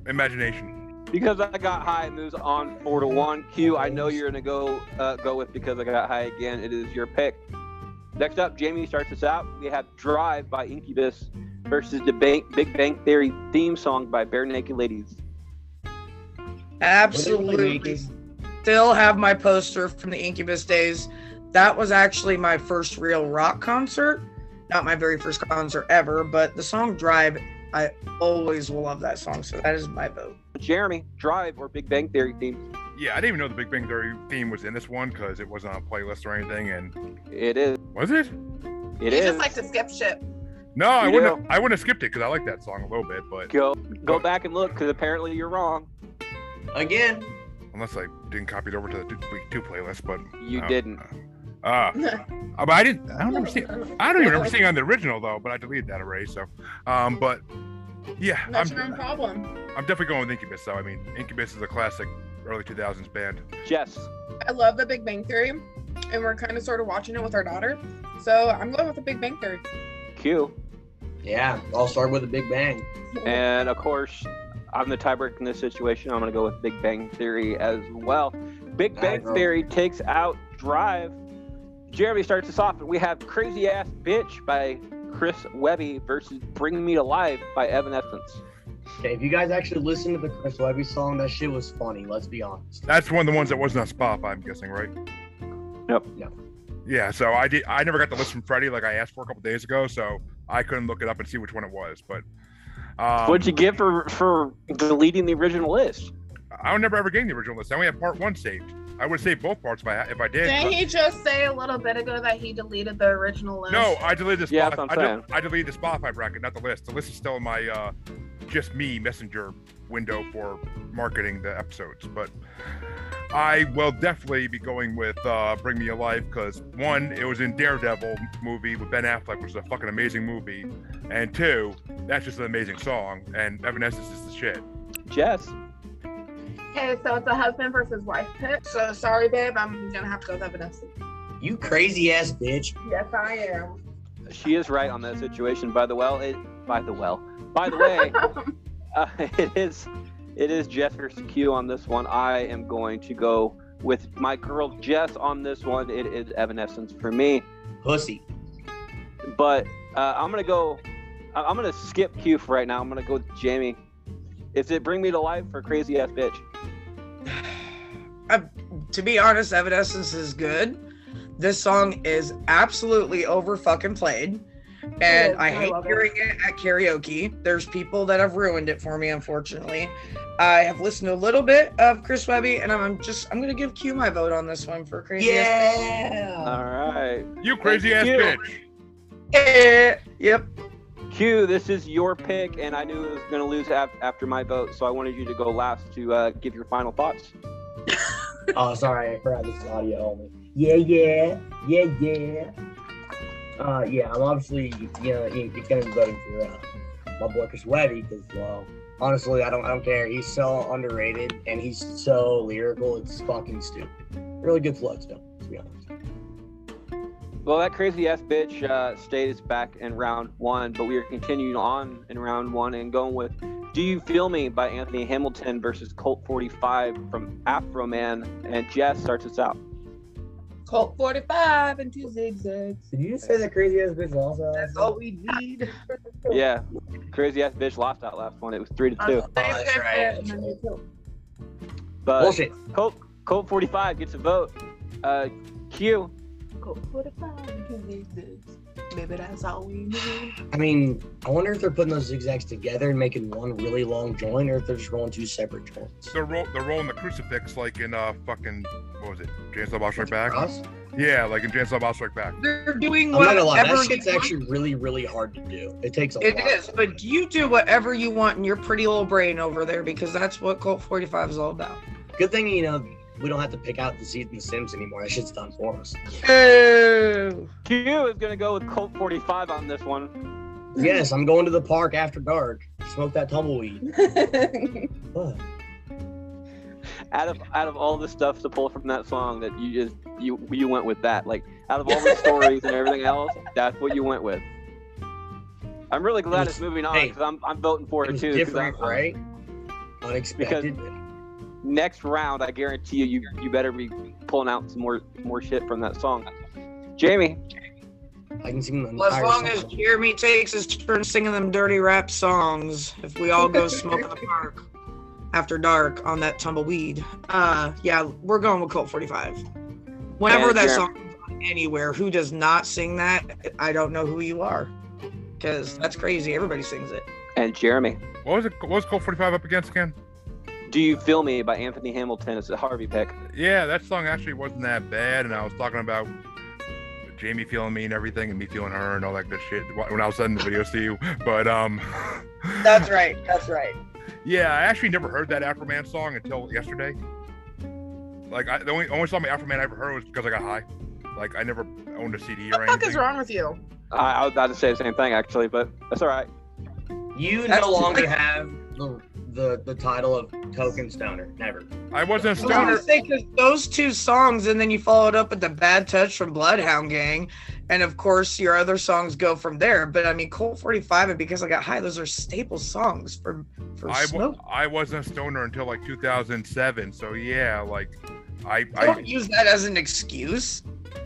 Imagination. Because I got high, it moves on four to one. Q, I know you're gonna go uh, go with because I got high again. It is your pick. Next up, Jamie starts us out. We have "Drive" by Incubus versus the Bang, Big Bang Theory theme song by Barenaked Ladies. Absolutely. Still have my poster from the Incubus days. That was actually my first real rock concert. Not my very first concert ever, but the song Drive, I always will love that song. So that is my vote. Jeremy, "Drive" or Big Bang Theory theme? Yeah, I didn't even know the Big Bang Theory theme was in this one because it wasn't on a playlist or anything. And It is. was it? It you is. just like to skip shit. No, I You wouldn't. Have, I wouldn't have skipped it because I like that song a little bit, but Go go back and look because apparently you're wrong. Again, unless I didn't copy it over to the two- week two playlist, but You uh, didn't. Uh, uh, but I didn't. I don't remember seeing. I don't even remember seeing on the original though. But I deleted that array. So, um, but yeah, I'm, That's your own problem. I'm definitely going with Incubus. Though I mean, Incubus is a classic early 2000s band. Jess, I love the Big Bang Theory, and we're kind of sort of watching it with our daughter. So I'm going with the Big Bang Theory. Q, yeah, I'll start with a big bang. and of course, I'm the tiebreaker in this situation. I'm gonna go with Big Bang Theory as well. Big Bang Theory takes out Drive. Jeremy starts us off, and we have Crazy Ass Bitch by Chris Webby versus Bring Me to Life by Evanescence. Okay, if you guys actually listen to the Chris Webby song, that shit was funny. Let's be honest. That's one of the ones that wasn't on Spotify. I'm guessing, right? Nope. No. Yeah. So I did. I never got the list from Freddie like I asked for a couple days ago. So I couldn't look it up and see which one it was. But um, What'd you get for for deleting the original list? I never ever getting the original list. I only have part one saved. I would say both parts if I if I did. Didn't but- he just say a little bit ago that he deleted the original list? No, I deleted the Yeah, Spotify. that's what I'm I, de- I deleted the Spotify bracket, not the list. The list is still in my uh, just me messenger window for marketing the episodes. But I will definitely be going with uh, Bring Me Alive because one, it was in Daredevil movie with Ben Affleck, which is a fucking amazing movie, and two, that's just an amazing song, and Evanescence is the shit. Jess. Okay, so it's a husband versus wife pick. So sorry, babe, I'm gonna have to go with Evanescence. You crazy ass bitch. Yes, I am. She is right on that situation. By the well, it by the well. By the way, uh, it is it is Jess versus Q on this one. I am going to go with my girl Jess on this one. It is Evanescence for me. Pussy. But uh, I'm gonna go. I- I'm gonna skip Q for right now. I'm gonna go with Jamie. Is it Bring Me to Life or Crazy Ass Bitch? To be honest, Evanescence is good. This song is absolutely over fucking played. And is, I I hate love it. hearing it at karaoke. There's people that have ruined it for me, unfortunately. I have listened to a little bit of Chris Webby, and I'm just I'm gonna give Q my vote on this one for crazy. Yeah. All right. You crazy ass you. bitch. Eh, yep. Q, this is your pick, and I knew it was going to lose after my vote, so I wanted you to go last to uh, give your final thoughts. Oh, sorry, I forgot this is audio only. Yeah, yeah, yeah, yeah. Uh, yeah, I'm obviously, you know, you're gonna be voting for uh, my boy Chris Webby because, well, honestly, I don't, I don't care. He's so underrated and he's so lyrical. It's fucking stupid. Really good flow too, to be honest. Well, that crazy ass bitch uh, stays back in round one, but we are continuing on in round one and going with Do You Feel Me by Anthony Hamilton versus Colt 45 from Afro Man. And Jess starts us out. Colt 45 and two zigzags. Did you just say that crazy ass bitch also? That's all we need. Yeah, crazy ass bitch lost that last one. It was three to two. Oh, that's right, that's right. But Bullshit. Colt, Colt 45 gets a vote. Uh, Q, Colt 45 and two zigzags. Maybe that's all we need. I mean, I wonder if they're putting those zigzags together and making one really long joint, or if they're just rolling two separate joints. They're, ro- they're rolling the crucifix like in uh fucking what was it? James Bob Strike Back. Cross? Yeah, like in James Bob Strike Back. They're doing I'm not gonna lie, whatever that shit's they want. actually really, really hard to do. It takes a It lot. is, but you do whatever you want in your pretty little brain over there because that's what Colt 45 is all about. Good thing you know we don't have to pick out the seeds in the Sims anymore. That shit's done for us. Oh. Q is going to go with Colt 45 on this one. Yes, I'm going to the park after dark. Smoke that tumbleweed. Out of out of all the stuff to pull from that song, that you just you you went with that. Like out of all the stories and everything else, that's what you went with. I'm really glad was- it's moving on hey, because I'm I'm voting for It it, was too. 'cause different, I'm- right? Unexpected. Next round, I guarantee you, you you better be pulling out some more more shit from that song. Jamie, I can sing the Well, as entire long as. Jeremy takes his turn singing them dirty rap songs, if we all go smoke in the park after dark on that tumbleweed, uh, yeah, we're going with Colt 45. Whenever And that Jer- song comes on anywhere, who does not sing that? I don't know who you are, because that's crazy. Everybody sings it. and Jeremy, What was it? What was Colt 45 up against again? "Do You Feel Me" by Anthony Hamilton. It's a Harvey pick. Yeah, that song actually wasn't that bad, and I was talking about Jamie feeling me and everything, and me feeling her and all that good shit when I was sending the videos to you. But um, That's right. That's right. yeah, I actually never heard that Afroman song until yesterday. Like I, the only only song by Afroman I ever heard was because I got high. Like I never owned a CD or What the fuck anything. is wrong with you? I, I was about to say the same thing actually, but that's all right. You That's no longer like- have the, the the title of token stoner. Never. I wasn't a I was gonna stoner. say because those two songs, and then you followed up with the Bad Touch from Bloodhound Gang, and of course your other songs go from there. But I mean, Colt 45 and Because I Got High, those are staple songs for for I, smoke. wa- I wasn't a stoner until like 2007. So yeah, like I, I Don't use that as an excuse.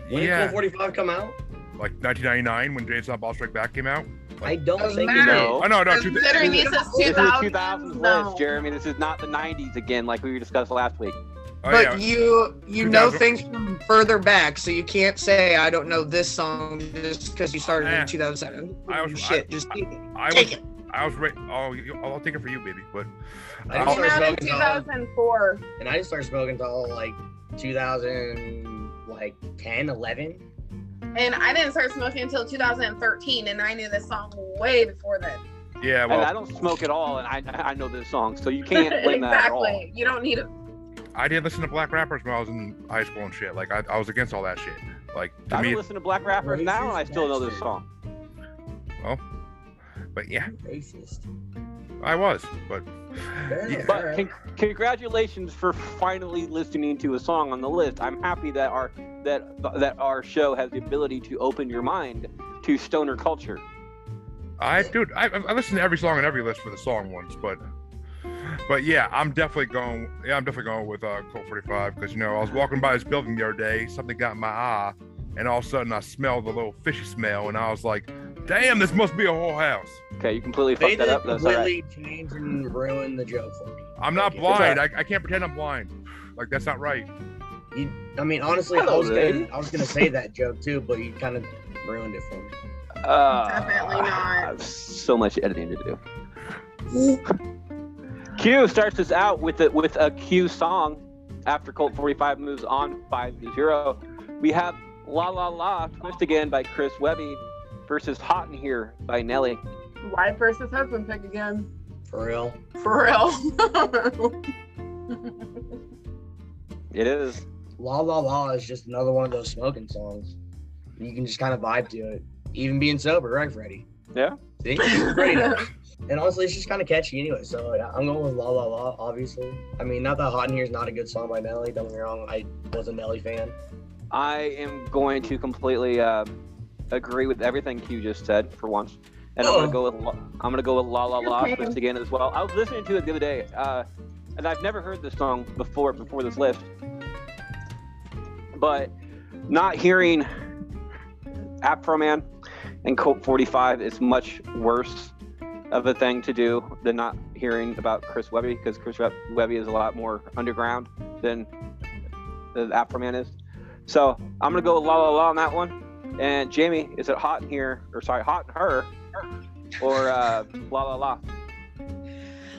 When did yeah, Colt 45 come out? like 1999 when James Bond Strike Back came out. I don't Doesn't think matter. it No. is. Oh no, no, two, Considering he says This is 2000s, 2000s no. list, Jeremy. This is not the 90s again, like we discussed last week. oh, but yeah. you you know 2000 things from further back, so you can't say I don't know this song just because you started Eh. in 2007. I was- Shit, just take it. I Take was, it. I was right. Oh, you, I'll take it for you, baby. But I I'll- Came out in smoking until, 2004. and I didn't start smoking until like 2000 like 10, 11. And I didn't start smoking until 2013, and I knew this song way before then. Yeah, And I don't smoke at all, and I I know this song, so you can't blame that at all. exactly. You don't need it. I did listen to black rappers when I was in high school and shit. Like I, I was against all that shit. Like to I me, don't listen to black rappers now, and I still know this song. song. but yeah, Racist. I was. But Yeah. But con- congratulations for finally listening to a song on the list. I'm happy that our that that our show has the ability to open your mind to stoner culture. I, dude, I, I listened to every song on every list for the song ones, but, but yeah, I'm definitely going. Yeah, I'm definitely going with uh, Colt 45 because you know I was walking by this building the other day, something got in my eye, and all of a sudden I smelled the little fishy smell, and I was like, "Damn, this must be a whole house." Okay, you completely They fucked that up. That's all right. completely change and ruin the joke for me. I'm not Thank you. blind. I, I can't pretend I'm blind. Like that's not right. You, I mean, honestly, I was lady. gonna, I was gonna say that joke too, but you kind of ruined it for me. Uh, Definitely not. I have so much editing to do. Q starts us out with a, with a Q song. After Colt 45 moves on 5 to 0, we have La La La Twist Again by Chris Webby versus Hot in Here by Nelly. Wife versus husband pick again. For real. For real. It is. La La La is just another one of those smoking songs. You can just kind of vibe to it, even being sober, right, Freddie? Yeah. See, Freddie knows. And honestly, it's just kind of catchy anyway. So yeah, I'm going with La La La, obviously. I mean, not that Hot in Here is not a good song by Nelly. Don't get me wrong. I was a Nelly fan. I am going to completely uh, agree with everything Q just said for once, and I'm gonna go with La- I'm gonna go with La La La Okay. Twist Again as well. I was listening to it the other day, uh, and I've never heard this song before before this list, but not hearing Afroman and Colt 45 is much worse of a thing to do than not hearing about Chris Webby because Chris Webby is a lot more underground than the Afroman is. So I'm gonna go with La La La on that one. And Jamie, is it hot in here, or sorry, hot in her, or uh, La La La?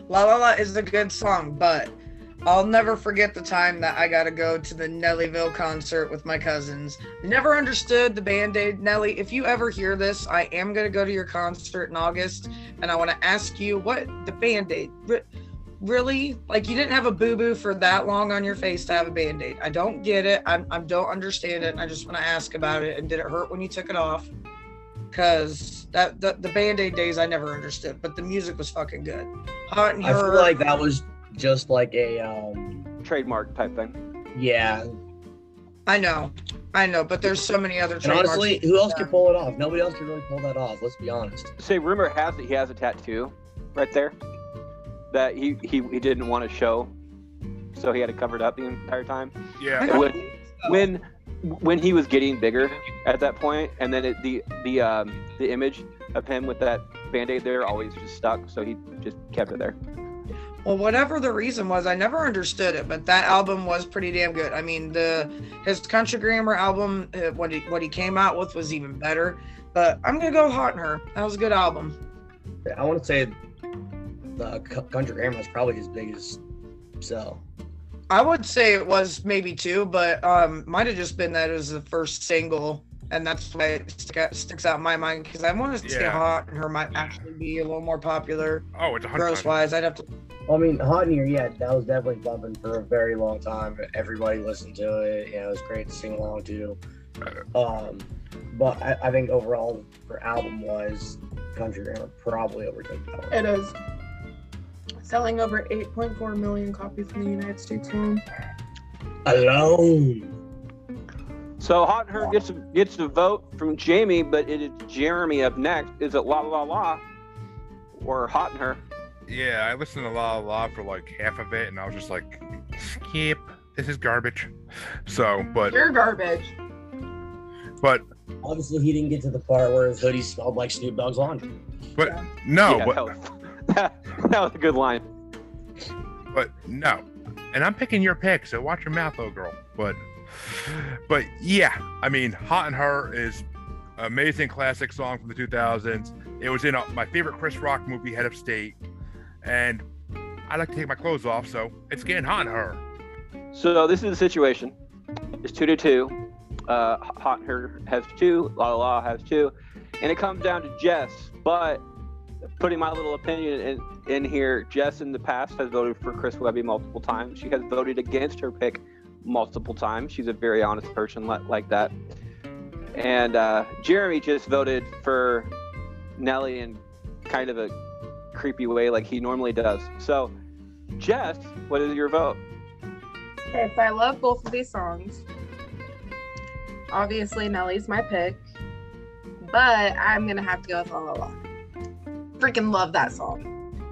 La La La is a good song, but I'll never forget the time that I got to go to the Nellyville concert with my cousins. Never understood the Band Aid. Nelly, if you ever hear this, I am going to go to your concert in August, and I want to ask you what the Band Aid. Re- really? Like, you didn't have a boo boo for that long on your face to have a Band Aid. I don't get it. I, I don't understand it. And I just want to ask about it. And did it hurt when you took it off? Because that the, the Band Aid days I never understood, but the music was fucking good. Hot and I feel like that was just like a um, Trademark type thing. yeah. I know, I know, but there's so many other And trademarks. honestly, who else could pull it off? Nobody else could really pull that off. Let's be honest. Say, rumor has it he has a tattoo right there that he he, he didn't want to show, so he had it covered up the entire time. Yeah. When when when he was getting bigger at that point, and then it, the the um the image of him with that band-aid there always just stuck, so he just kept it there. Well, whatever the reason was, I never understood it, but that album was pretty damn good. I mean, the his Country Grammar album, uh, what he what he came out with was even better. But I'm gonna go Hot in Her. That was a good album. I want to say the Country Grammar is probably his biggest sell. I would say it was maybe two, but um, might have just been that it was the first single, and that's why it stick out, sticks out in my mind because I wanted to say Hot and Her might actually be a little more popular. Oh, it's a hundred. Gross wise, I'd have to. I mean, Hot in Here, yeah, that was definitely bumping for a very long time. Everybody listened to it. You know, it was great to sing along to. Um, but I, I think overall, for album wise, Country Grammar probably overtook that one. It is selling over 8.4 million copies in the United States alone. Alone. So Hot and Her gets a, gets a vote from Jamie, but it is Jeremy up next. Is it La La La or Hot and Her? Yeah, I listened to La La La for like half of it, and I was just like, skip. This is garbage. So, but You're garbage. but Obviously, he didn't get to the part where his hoodie smelled like Snoop Dogg's laundry. but Yeah. no, Yeah, but that, was, that was a good line. but no. And I'm picking your pick, so watch your mouth, little girl. But but yeah, I mean, Hot and Her is amazing classic song from the 2000s. It was in a, my favorite Chris Rock movie, Head of State, and I like to take my clothes off, so it's getting hot in her. So this is the situation. It's two to two. Uh, Hot Her has two. La La La has two, and it comes down to Jess. But putting my little opinion in, in here, Jess in the past has voted for Chris Webby multiple times. She has voted against her pick multiple times. She's a very honest person like, that. And uh, Jeremy just voted for Nelly in kind of a creepy way, like he normally does. So, Jess, what is your vote? I love both of these songs. Obviously, Nelly's my pick, but I'm gonna have to go with La La La. Freaking love that song.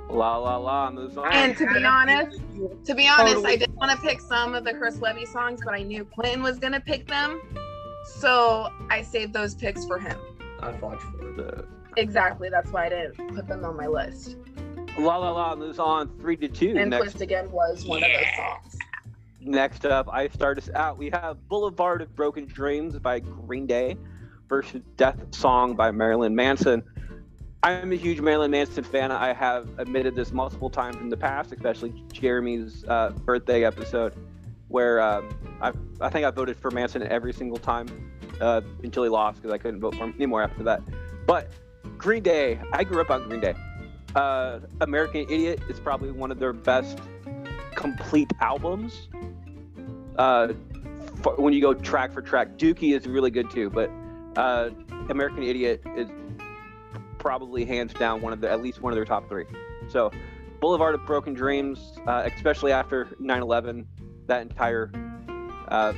La La La moves on. And to be honest, to be honest, I did want to pick some of the Chris Webby songs, but I knew Quentin was gonna pick them, so I saved those picks for him. I fought for The Exactly, that's why I didn't put them on my list. La La La moves on three to two. And Next, Twist Again was one of those songs. next up, I start us out. We have Boulevard of Broken Dreams by Green Day versus Death Song by Marilyn Manson. I'm a huge Marilyn Manson fan. I have admitted this multiple times in the past, especially Jeremy's uh, birthday episode, where um, I, I think I voted for Manson every single time uh, until he lost because I couldn't vote for him anymore after that. But Green Day, I grew up on Green Day. Uh, American Idiot is probably one of their best complete albums. Uh, for, when you go track for track, Dookie is really good too, but uh, American Idiot is probably hands down one of the at least one of their top three. So, Boulevard of Broken Dreams, uh, especially after 9/11, that entire. Uh,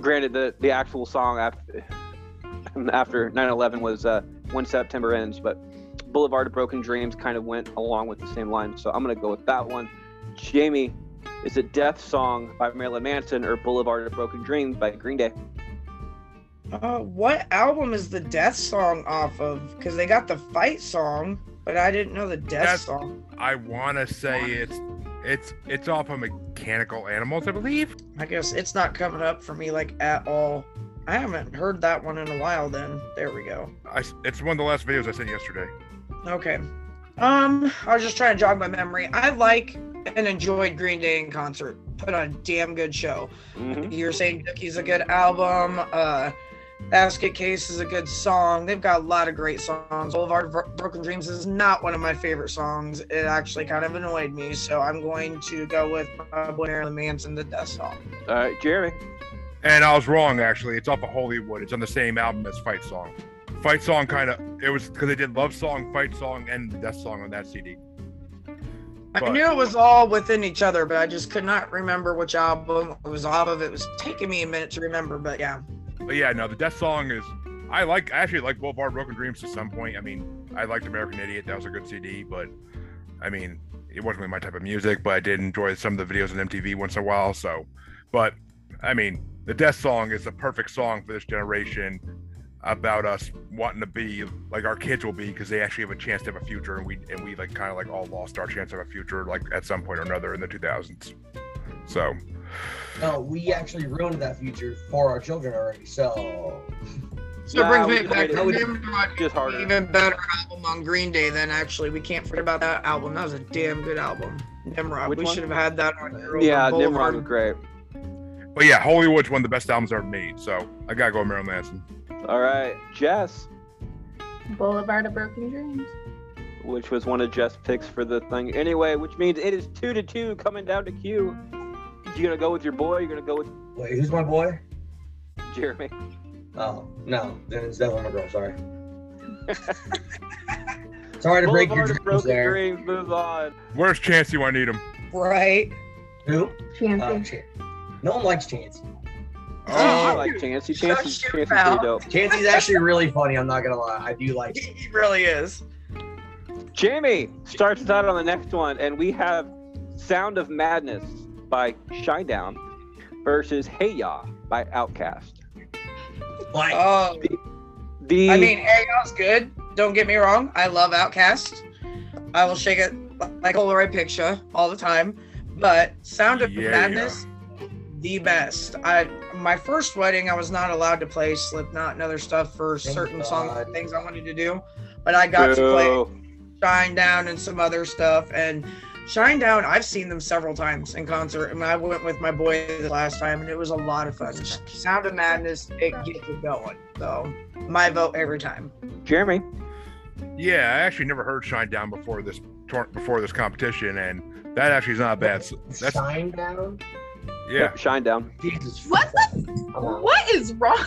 granted, the the actual song after after 9/11 was uh, When September Ends, but Boulevard of Broken Dreams kind of went along with the same line. So I'm gonna go with that one. Jamie, is it Death Song by Marilyn Manson or Boulevard of Broken Dreams by Green Day? Uh, what album is the Death song off of? Because they got the Fight song, but I didn't know the Death That's- song. I want to say it's it's it's off of Mechanical Animals, I believe. I guess it's not coming up for me like at all. I haven't heard that one in a while. Then there we go. I, it's one of the last videos I sent yesterday. Okay. Um, I was just trying to jog my memory. I like and enjoyed Green Day in concert. Put on a damn good show. Mhm. You're saying Dookie's a good album. Uh, Basket Case is a good song. They've got a lot of great songs. Boulevard of Bro- Broken Dreams is not one of my favorite songs. It actually kind of annoyed me, so I'm going to go with my boy Marilyn Manson, the Death Song. All right, Jeremy. And I was wrong actually. It's off of Hollywood. It's on the same album as Fight Song. Fight Song kind of it was because they did Love Song, Fight Song, and Death Song on that CD. I knew it was all within each other, but I just could not remember which album it was off of. It was taking me a minute to remember, but yeah. But yeah, no, the Death Song is. I like I actually like Boulevard Broken Dreams to some point. I mean, I liked American Idiot. That was a good CD, but I mean, it wasn't really my type of music. But I did enjoy some of the videos on MTV once in a while. So, but I mean, the Death Song is the perfect song for this generation about us wanting to be like our kids will be because they actually have a chance to have a future, and we and we like kind of like all lost our chance of a future like at some point or another in the 2000s. So No, we actually ruined that future for our children already. So So it Nah, brings me back to it- Nimrod, just harder. even better album on Green Day than actually. We can't forget about that album. That was a damn good album. Nimrod. Which we one? should have had that on here. Yeah, Boulevard. Nimrod was great. but yeah, Hollywood's one of the best albums ever made. So I gotta go with Marilyn Manson. All right, Jess, Boulevard of Broken Dreams. which was one of Jess' picks for the thing. Anyway, which means it is two to two coming down to Q. You gonna go with your boy? You're gonna go with wait, who's my boy? Jeremy? Oh no, then it's definitely my girl. Sorry. Sorry to break your Boulevard of dreams Broken there. Dreams moves on. Where's Chancey when I need him? Right. Who? Fancy. Oh, Chan- no one likes Chance. I Oh, like Chancey. Chancey's, your Chancey's pretty dope. Chancey's actually really funny. I'm not gonna lie. I do like. him. He really is. Jamie starts us out on the next one, and we have Sound of Madness by Shinedown versus Hey Ya by Outkast. Like, Oh, The I mean, hey, Ya's good. Don't get me wrong. I love Outkast. I will shake it like a Polaroid picture all the time. But Sound of Yeah, Madness, the best. I my first wedding, I was not allowed to play Slipknot and other stuff for Thank certain songs God. and things I wanted to do. But I got to play Shinedown and some other stuff. And Shinedown, I've seen them several times in concert, and I went with my boy the last time, and it was a lot of fun. Sound of Madness, it gets it going. So, my vote every time. Jeremy. Yeah, I actually never heard Shine Down before this tour- before this competition, and that actually is not bad. That's Shine down. yeah. Shine down. Jesus. What Come on. What is wrong?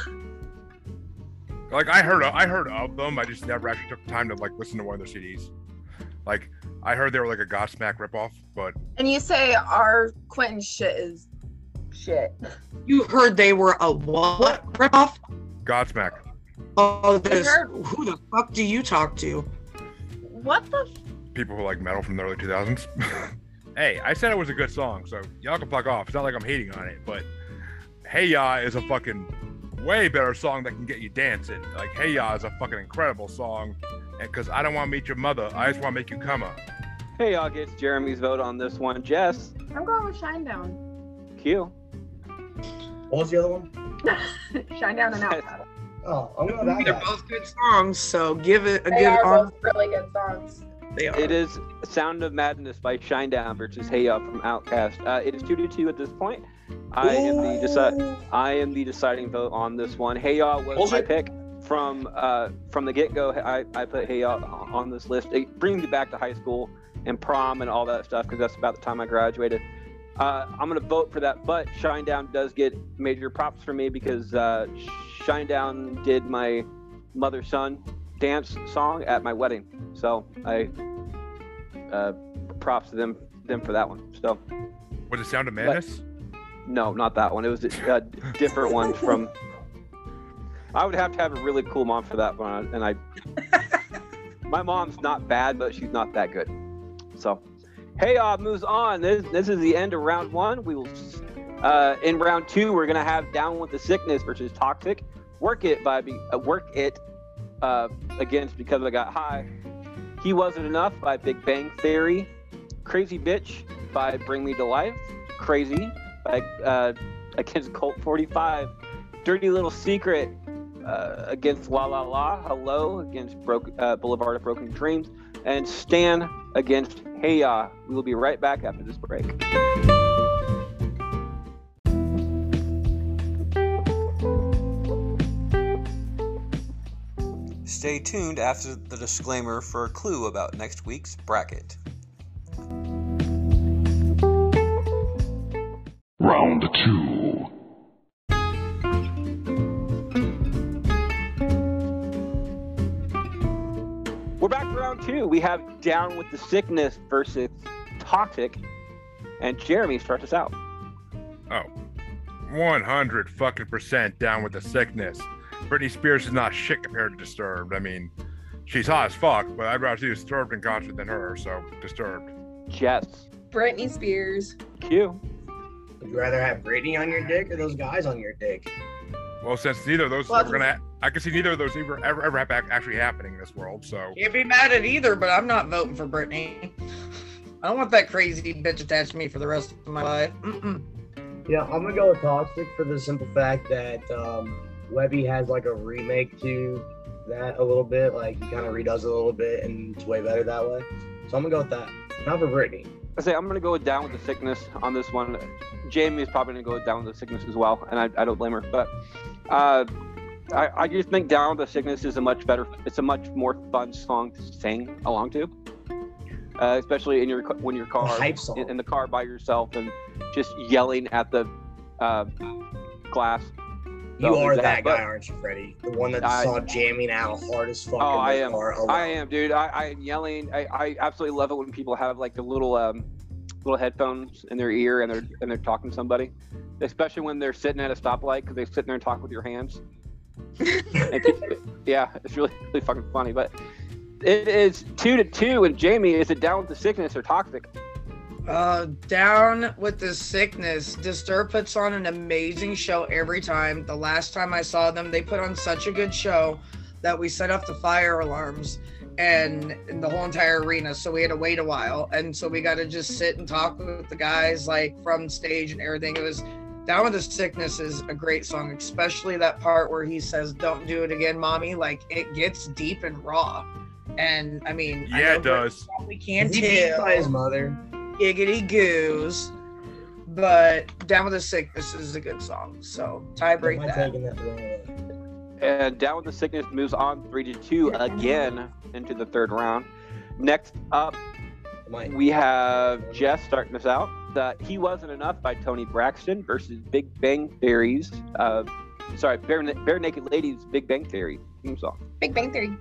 Like I heard, I heard of them. I just never actually took the time to like listen to one of their CDs. Like I heard they were like a Godsmack ripoff, but And you say our Quentin shit is shit. You heard they were a what? Ripoff? Godsmack. Oh, this, heard- who the fuck do you talk to? What the? F- people who like metal from the early 2000s. hey, I said it was a good song, so y'all can fuck off. It's not like I'm hating on it, but Hey Ya is a fucking way better song that can get you dancing. Like Hey Ya is a fucking incredible song, and because I don't want to meet your mother, I just want to make you come up. Hey, y'all gets Jeremy's vote on this one. Jess, I'm going with Shinedown. Q. What was the other one? Shine Down and Out. Oh, I'm going with that They're guy. both good songs, so give it a They good are both really good songs. They are. It is Sound of Madness by Shinedown versus Hey Ya from Outkast. Uh, it is two to two at this point. I am the deci- I am the deciding vote on this one. Hey Ya was my Bullshit. pick from uh, from the get go. I, I put Hey Ya on this list. It brings me back to high school and prom and all that stuff because that's about the time I graduated. Uh, I'm gonna vote for that, but Shinedown does get major props for me because uh, Shinedown did my mother son dance song at my wedding. So I uh, props to them them for that one. So Was it Sound of Madness? no, not that one. It was a different one from. I would have to have a really cool mom for that one, and I. my mom's not bad, but she's not that good. So, hey, uh, moves on. This this is the end of round one. We will. Uh, in round two, we're gonna have Down with the Sickness versus Toxic. Work it by be, uh, work it uh, against because I got high. He wasn't enough by Big Bang Theory. Crazy Bitch by Bring Me to Life. Crazy by uh, against Colt 45. Dirty Little Secret uh, against La La La. Hello against Broke, uh, Boulevard of Broken Dreams. And Stan against Hey Ya. We will be right back after this break. Stay tuned after the disclaimer for a clue about next week's bracket. Round two. We're back for round two. We have Down with the Sickness versus Toxic. And Jeremy starts us out. Oh, 100 fucking percent down with the sickness. Britney Spears is not shit compared to Disturbed. I mean, she's hot as fuck, but I'd rather see Disturbed in concert than her, so Disturbed. Jess. Britney Spears. Q. Would you rather have Brady on your dick or those guys on your dick? Well, since neither of those Well, are gonna, I can see neither of those ever ever, ever hap- actually happening in this world. So Can't be mad at either, but I'm not voting for Britney. I don't want that crazy bitch attached to me for the rest of my life. Mm-mm. Yeah, I'm gonna go with Toxic for the simple fact that um, Webby has like a remake to that a little bit. Like he kind of redoes it a little bit, and it's way better that way. So I'm gonna go with that. Not for Britney. I say I'm gonna go down with the sickness on this one. Jamie is probably gonna go down with the sickness as well, and I, I don't blame her. But uh, I, I just think down with the sickness is a much better. It's a much more fun song to sing along to, uh, especially in your when your car in, in the car by yourself and just yelling at the uh, glass. You are there's that guy, aren't you, Freddie? The one that I- saw jamming out hard as fuck. Oh, I am. I am, dude. I, I am yelling. I, I absolutely love it when people have like the little um, little headphones in their ear and they're and they're talking to somebody, especially when they're sitting at a stoplight because they sit there and talk with your hands. And yeah, it's really really fucking funny. But it is two to two, and Jamie is it down with the sickness or toxic? Uh, down with the sickness. Disturb puts on an amazing show every time. The last time I saw them, they put on such a good show that we set off the fire alarms and in the whole entire arena. So we had to wait a while, and so we got to just sit and talk with the guys like from stage and everything. It was down with the sickness is a great song, especially that part where he says, "Don't do it again, mommy." Like it gets deep and raw. And I mean, yeah, know it does. We can't Is he beat by his mother. Giggity goos. But Down with the Sickness is a good song. So tie break that. that the wrong way? And Down with the Sickness moves on three to two again into the third round. Next up, we have Jess starting us out. The He Wasn't Enough by Toni Braxton versus Big Bang Theory's, uh, sorry, Bare, Barenaked Ladies' Big Bang Theory theme song. Big Bang Theory.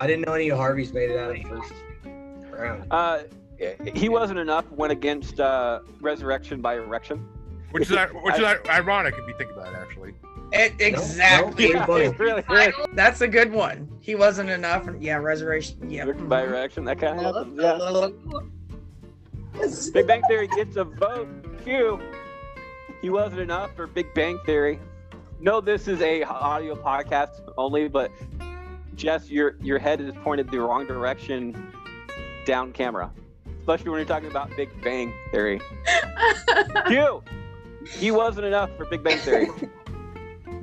I didn't know any of Harvey's made it out of the first round. Uh, he Wasn't Enough went against uh, Resurrection by Erection. Which is which is ironic if you think about it, actually. It, exactly. no, funny. it really is. That's a good one. He wasn't enough. Yeah, resurrection. Yeah. By Erection, that kind of happens. Yeah. Big Bang Theory gets a vote. Q. He wasn't enough for Big Bang Theory. No, this is a audio podcast only, but Jess, your your head is pointed the wrong direction down camera, especially when you're talking about Big Bang Theory. Q. He wasn't enough for Big Bang Theory.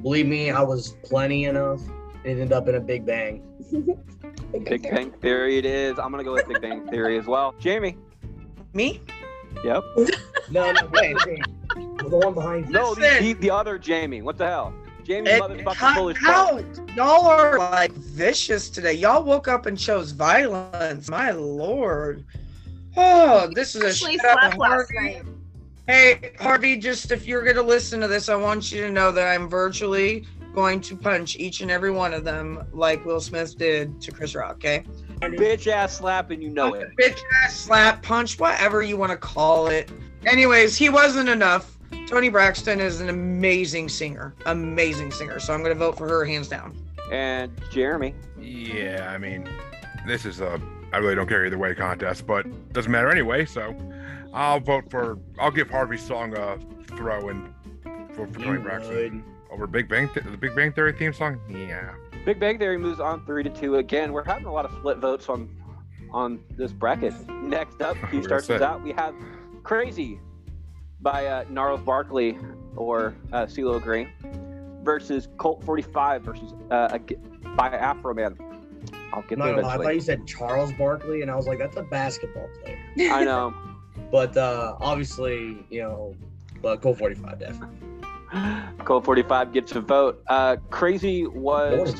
Believe me, I was plenty enough. It ended up in a big bang. Big Bang Theory it is. I'm gonna go with Big Bang Theory as well. Jamie. Me? Yep. No, no, wait, wait. The one behind you. No, the, the, the other Jamie. What the hell? Jamie It- motherfucking cut full as fuck. out. Y'all are like vicious today. Y'all woke up and chose violence. My lord. Oh, this is a Actually shut slept last Harvey. night. Hey, Harvey, just if you're going to listen to this, I want you to know that I'm virtually going to punch each and every one of them like Will Smith did to Chris Rock, okay? Bitch ass slap and you know it. Bitch ass slap, punch, whatever you want to call it. Anyways, he wasn't enough. Toni Braxton is an amazing singer. Amazing singer. So I'm going to vote for her hands down. And Jeremy. Yeah, I mean, this is a I really don't care either way contest, but doesn't matter anyway. So I'll vote for I'll give Harvey's song a throw and vote for Toni Braxton over Big Bang Th- the Big Bang Theory theme song. Yeah, Big Bang Theory moves on three to two again. We're having a lot of split votes on on this bracket. Next up, he starts us out. We have Crazy by uh, Gnarls Barkley or uh, CeeLo Green versus Colt 45 versus uh, ag- by Afroman. I'll get there I thought you said Charles Barkley, and I was like, that's a basketball player. I know. But uh, obviously, you know, but Colt 45 definitely. Colt 45 gets a vote. Uh, Crazy was.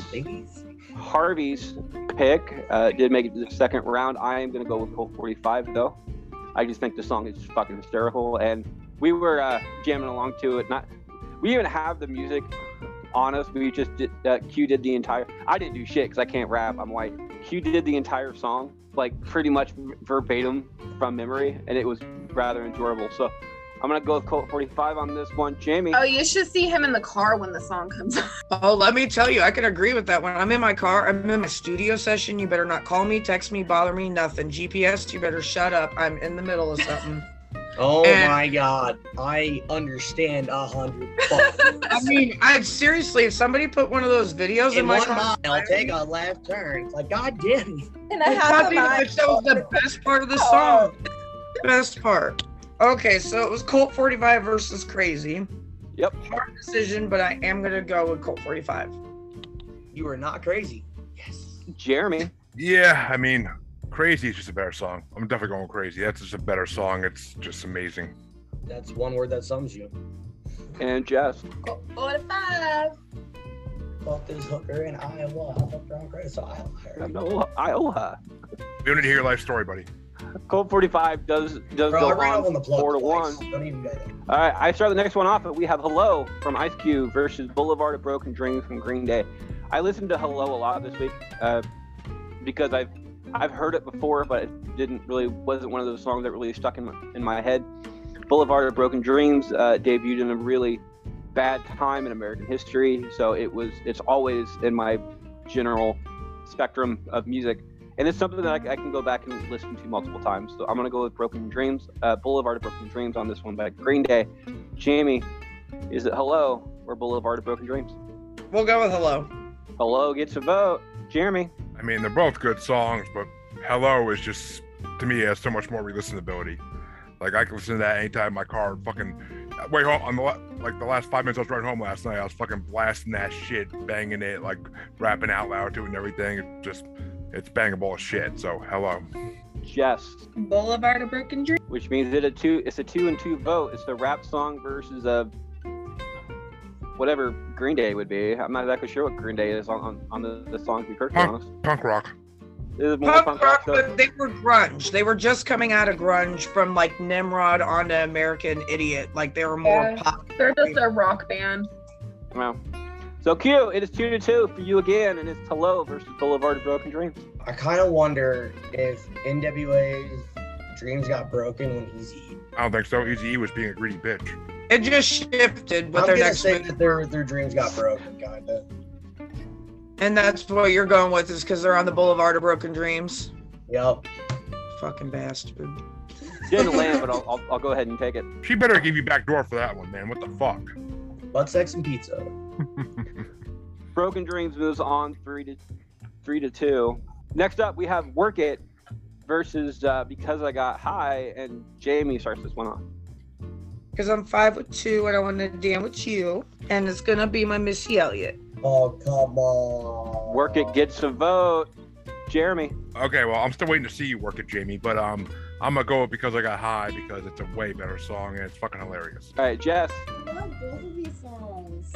Harvey's pick. Uh, did make it to the second round. I am going to go with Colt 45 though. I just think the song is fucking hysterical, and we were uh, jamming along to it. Not, we even have the music on us. We just did. Uh, Q did the entire. I didn't do shit because I can't rap. I'm white. Q did the entire song, like pretty much verbatim from memory, and it was rather enjoyable. So I'm gonna go with Colt 45 on this one. Jamie. Oh, you should see him in the car when the song comes on. Oh, let me tell you, I can agree with that. When I'm in my car, I'm in my studio session. You better not call me, text me, bother me, nothing. GPS, you better shut up. I'm in the middle of something. Oh And- my god, I understand a hundred. I mean, I seriously, if somebody put one of those videos in, In my one car, mile, take a left turn. It's like, god damn it. And It's not even- which that was the best part of the song. Best part. Okay, so it was Colt 45 versus Crazy. Yep. Hard decision, but I am gonna go with Colt 45. You are not crazy. Yes. Jeremy. yeah. I mean, Crazy is just a better song. I'm definitely going Crazy. That's just a better song. It's just amazing. That's one word that sums you. And Jess. Four to five. Fuck this hooker in Iowa. I fucked her on credit, so I No, Iowa. We don't need to hear your life story, buddy. Colt 45 does does Bro, go on on the four to one. Don't even go there. All right, I start the next one off. But we have "Hello" from Ice Cube versus "Boulevard of Broken Dreams" from Green Day. I listened to "Hello" a lot this week uh, because I've I've heard it before, but it didn't really wasn't one of those songs that really stuck in my, in my head. "Boulevard of Broken Dreams" uh, debuted in a really bad time in American history, so it was it's always in my general spectrum of music. And it's something that I, I can go back and listen to multiple times. So I'm gonna go with "Broken Dreams," uh, "Boulevard of Broken Dreams" on this one by Green Day. Jamie, is it "Hello" or "Boulevard of Broken Dreams"? We'll go with Hello. "Hello" gets a vote. Jeremy, I mean, they're both good songs, but Hello is just to me has so much more re-listenability. Like I can listen to that anytime in my car. Fucking way home on the like the last five minutes I was driving home last night. I was fucking blasting that shit, banging it, like rapping out loud to it and everything. It just it's bangable as shit. So hello. Jess, Boulevard of Broken Dreams. which means it a two. It's a two and two vote. It's the rap song versus a whatever Green Day would be. I'm not exactly sure what Green Day is on on, on the, the songs we've heard. To Punk, punk rock. it is more Punk punk rock, rock. But they were grunge. They were just coming out of grunge from like Nimrod on to American Idiot. Like they were more Yeah. pop. They're just a rock band. well. So Q, it is two to two for you again, and it's Hello versus Boulevard of Broken Dreams. I kind of wonder if NWA's dreams got broken when Easy. I don't think so. Easy E was being a greedy bitch. It just shifted with I'm their gonna next say move. that their their dreams got broken, kind of. And that's what you're going with is because they're on the Boulevard of Broken Dreams. Yep. Fucking bastard. Didn't land, but I'll, I'll, I'll go ahead and take it. She better give you back door for that one, man. What the fuck? Butt sex and pizza. Broken Dreams moves on three to three to two. Next up, we have Work It versus uh, Because I Got High, and Jamie starts this one off. Because I'm five with two and I want to dance with you. And it's going to be my Missy Elliott. Oh come on. Work It gets a vote. Jeremy. Okay, well, I'm still waiting to see you work it, Jamie, but um, I'm gonna go with because I got high because it's a way better song and it's fucking hilarious. All right, Jess. I love both of these songs.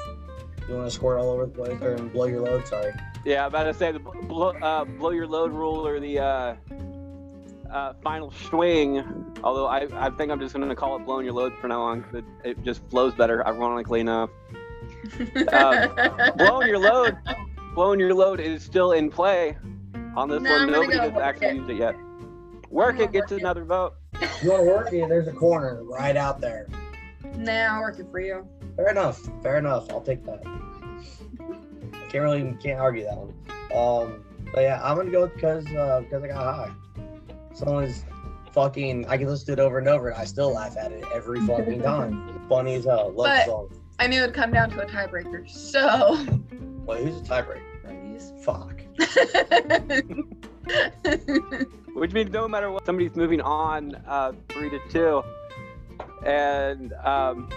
You want to squirt all over the place or blow your load? Sorry. Yeah, I'm about to say the blow, uh, blow your load rule or the uh, uh, final swing. Although I, I think I'm just going to call it blowing your load for now on. 'cause It, it just flows better, ironically enough. Uh, blowing your load, blowing your load is still in play on this No, one. I'm Nobody go has actually It. used it yet. Work gonna it gets Work It. another vote. You want to work it? There's a corner right out there. nah, working for you. Fair enough. Fair enough. I'll take that. Can't really can't argue that one. Um, but yeah, I'm gonna go with because uh, because I got high. Song is fucking. I can listen to it over and over, and I still laugh at it every fucking time. Funny as hell. Love the But- song. I knew it'd come down to a tiebreaker. So. Wait, who's the tiebreaker? Fuck. which means no matter what, somebody's moving on uh, three to two, and um,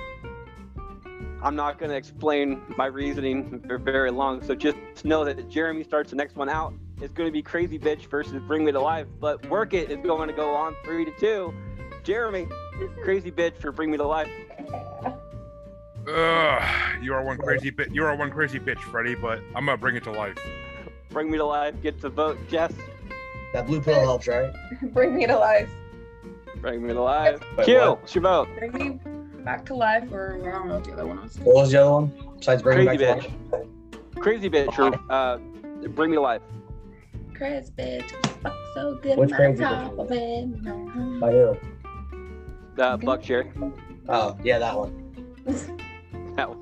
I'm not going to explain my reasoning for very long. So just know that Jeremy starts the next one out. It's going to be Crazy Bitch versus Bring Me to Life, but Work It is going to go on three to two. Jeremy, Crazy Bitch for Bring Me to Life. Ugh, you are one crazy bitch. You are one crazy bitch, Freddie. But I'm gonna bring it to life. Bring Me to Life Get a vote. Jess, That blue pill helps, right? Bring me to life. Bring Me to Life. Wait, Q, what? what's your vote? Bring me back to life, or I don't know what the other one was. What was the other one? Besides bringing Crazy back Bitch. Crazy Bitch or uh, Bring Me to Life. Chris, bitch. Fuck so good. Which on crazy top bitch? of it. By who? Uh, Buckcherry. Oh, yeah, that one. Now,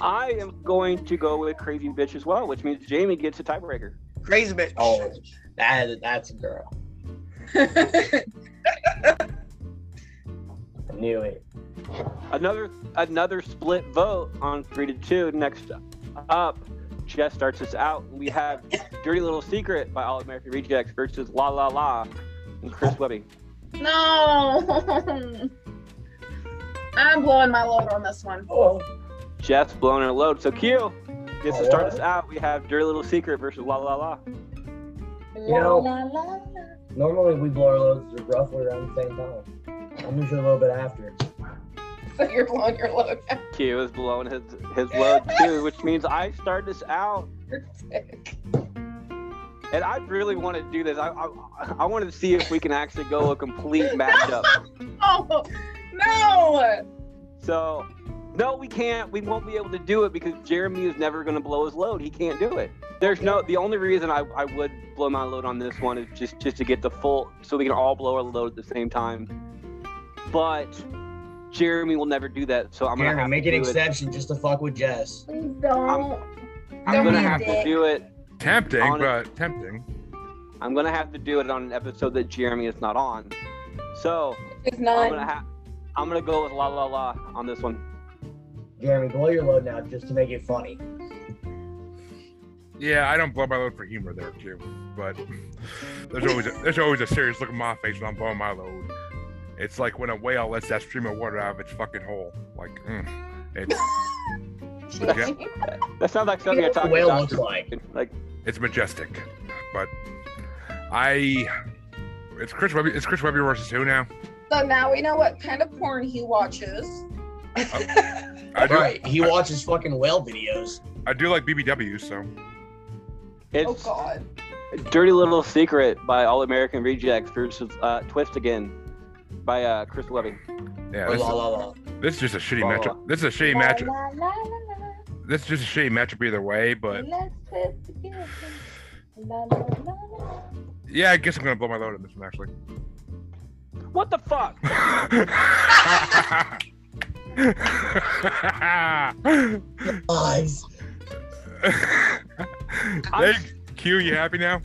I am going to go with Crazy Bitch as well, which means Jamie gets a tiebreaker. Crazy bitch. Oh, that that's a girl. I knew it. Another another split vote on three to two. Next up, Jess starts us out. We have Dirty Little Secret by All American Rejects versus La La La and Chris Webby. no. I'm blowing my load on this one. Oh, Jess blowing her load. So Q gets to start what? us out. We have Dirty Little Secret versus La La La. You know- La, la, la. normally we blow our loads roughly around the same time. I'm usually a little bit after. So you're blowing your load. Q is blowing his his load too, which means I start this out. And I really want to do this. I, I, I wanted to see if we can actually go a complete matchup. Oh, no. So, no, we can't. We won't be able to do it because Jeremy is never going to blow his load. He can't do it. There's no. The only reason I, I would blow my load on this one is just just to get the full, so we can all blow our load at the same time. But Jeremy will never do that. So I'm gonna have make to an do it. exception just to fuck with Jess. Please don't. I'm Don't gonna be a have to do it. Tempting, On but tempting. I'm gonna have to do it on an episode that Jeremy is not on. So It's not. I'm gonna have. I'm gonna go with La La La on this one. Jeremy, blow your load now just to make it funny. Yeah, I don't blow my load for humor there too, but there's always a, there's always a serious look on my face when I'm blowing my load. It's like when a whale lets that stream of water out of its fucking hole. Like, mm, it's yeah, That sounds like something I What talk whale to looks like. Like it's majestic. But I It's Chris Webby. It's Chris Webby versus who now? So now we know what kind of porn he watches. I do. Right. He watches fucking whale videos. I do like BBW. So It's Oh God. Dirty Little Secret by All American Rejects versus uh, Twist Again by uh, Chris Webby. yeah, this, la la la. this is just a shitty La, la, matchup. This is a shitty La, matchup. la, la, la, la. This is just a shitty matchup either way. But yeah, I guess I'm gonna blow my load on this one actually. What the fuck? Eyes. hey, Q, you happy now?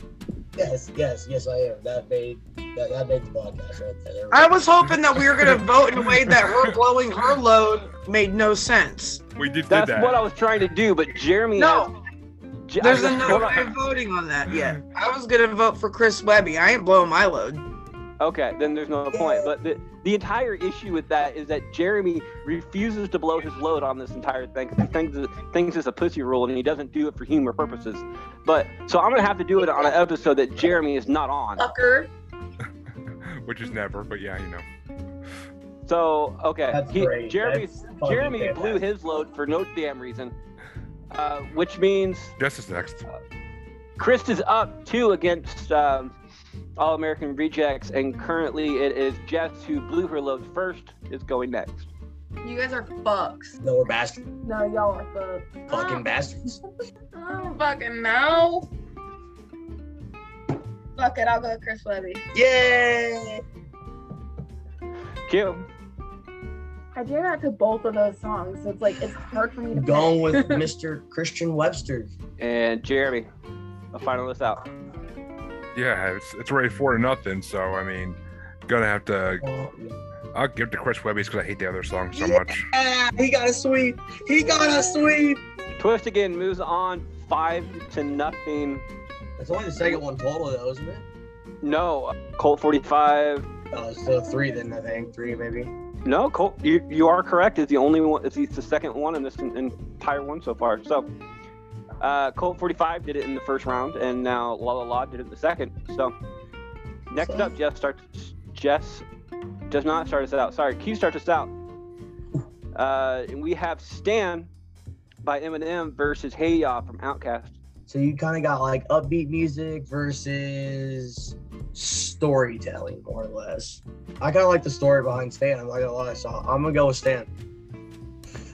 Yes, yes, yes, I am. That made that, that made the podcast right there. There I was hoping that we were gonna vote in a way that her blowing her load made no sense. We did, did That's that. what I was trying to do, but Jeremy. No, has- Je- there's I- another way of voting on that yet. I was gonna vote for Chris Webby. I ain't blowing my load. Okay, then there's no point. But the, the entire issue with that is that Jeremy refuses to blow his load on this entire thing because he thinks, thinks it's a pussy rule and he doesn't do it for humor purposes. But so I'm gonna have to do it on an episode that Jeremy is not on. Fucker. Which is never, but yeah, you know. So okay, That's he, great. Jeremy That's fucking Jeremy blew his load for no damn reason, uh, which means Jess is next. Chris is up two against um, All American Rejects, and currently it is Jess who blew her load first is going next. You guys are fucks. No, we're bastards. No, y'all are fucks. Fucking ah. bastards. I don't oh, fucking know. Fuck it, I'll go with Chris Webby. Yay! Q. I jam out to both of those songs, so it's like it's hard for me to Going with Mr. Christian Webster. and Jeremy, a finalist out. Yeah, it's it's already four to nothing. So I mean, gonna have to. I'll give it to Chris Webby's because I hate the other song so Yeah. much. he got a sweep. He got a sweep. Twist again moves on five to nothing. That's only the second one total, though, isn't it? No, Colt 45. Oh, so three then, I think. Three, maybe. No, Colt, you, you are correct. It's the only one. It's the second one in this entire one so far. So, uh, Colt 45 did it in the first round, and now La La La did it in the second. So, next up, Jess starts. Jess does not start us out. Sorry, Q starts us out. Uh, and we have Stan by Eminem versus Hey Ya from Outkast. So you kind of got like upbeat music versus storytelling, more or less. I kind of like the story behind Stan. I'm not gonna lie, so I'm gonna go with Stan.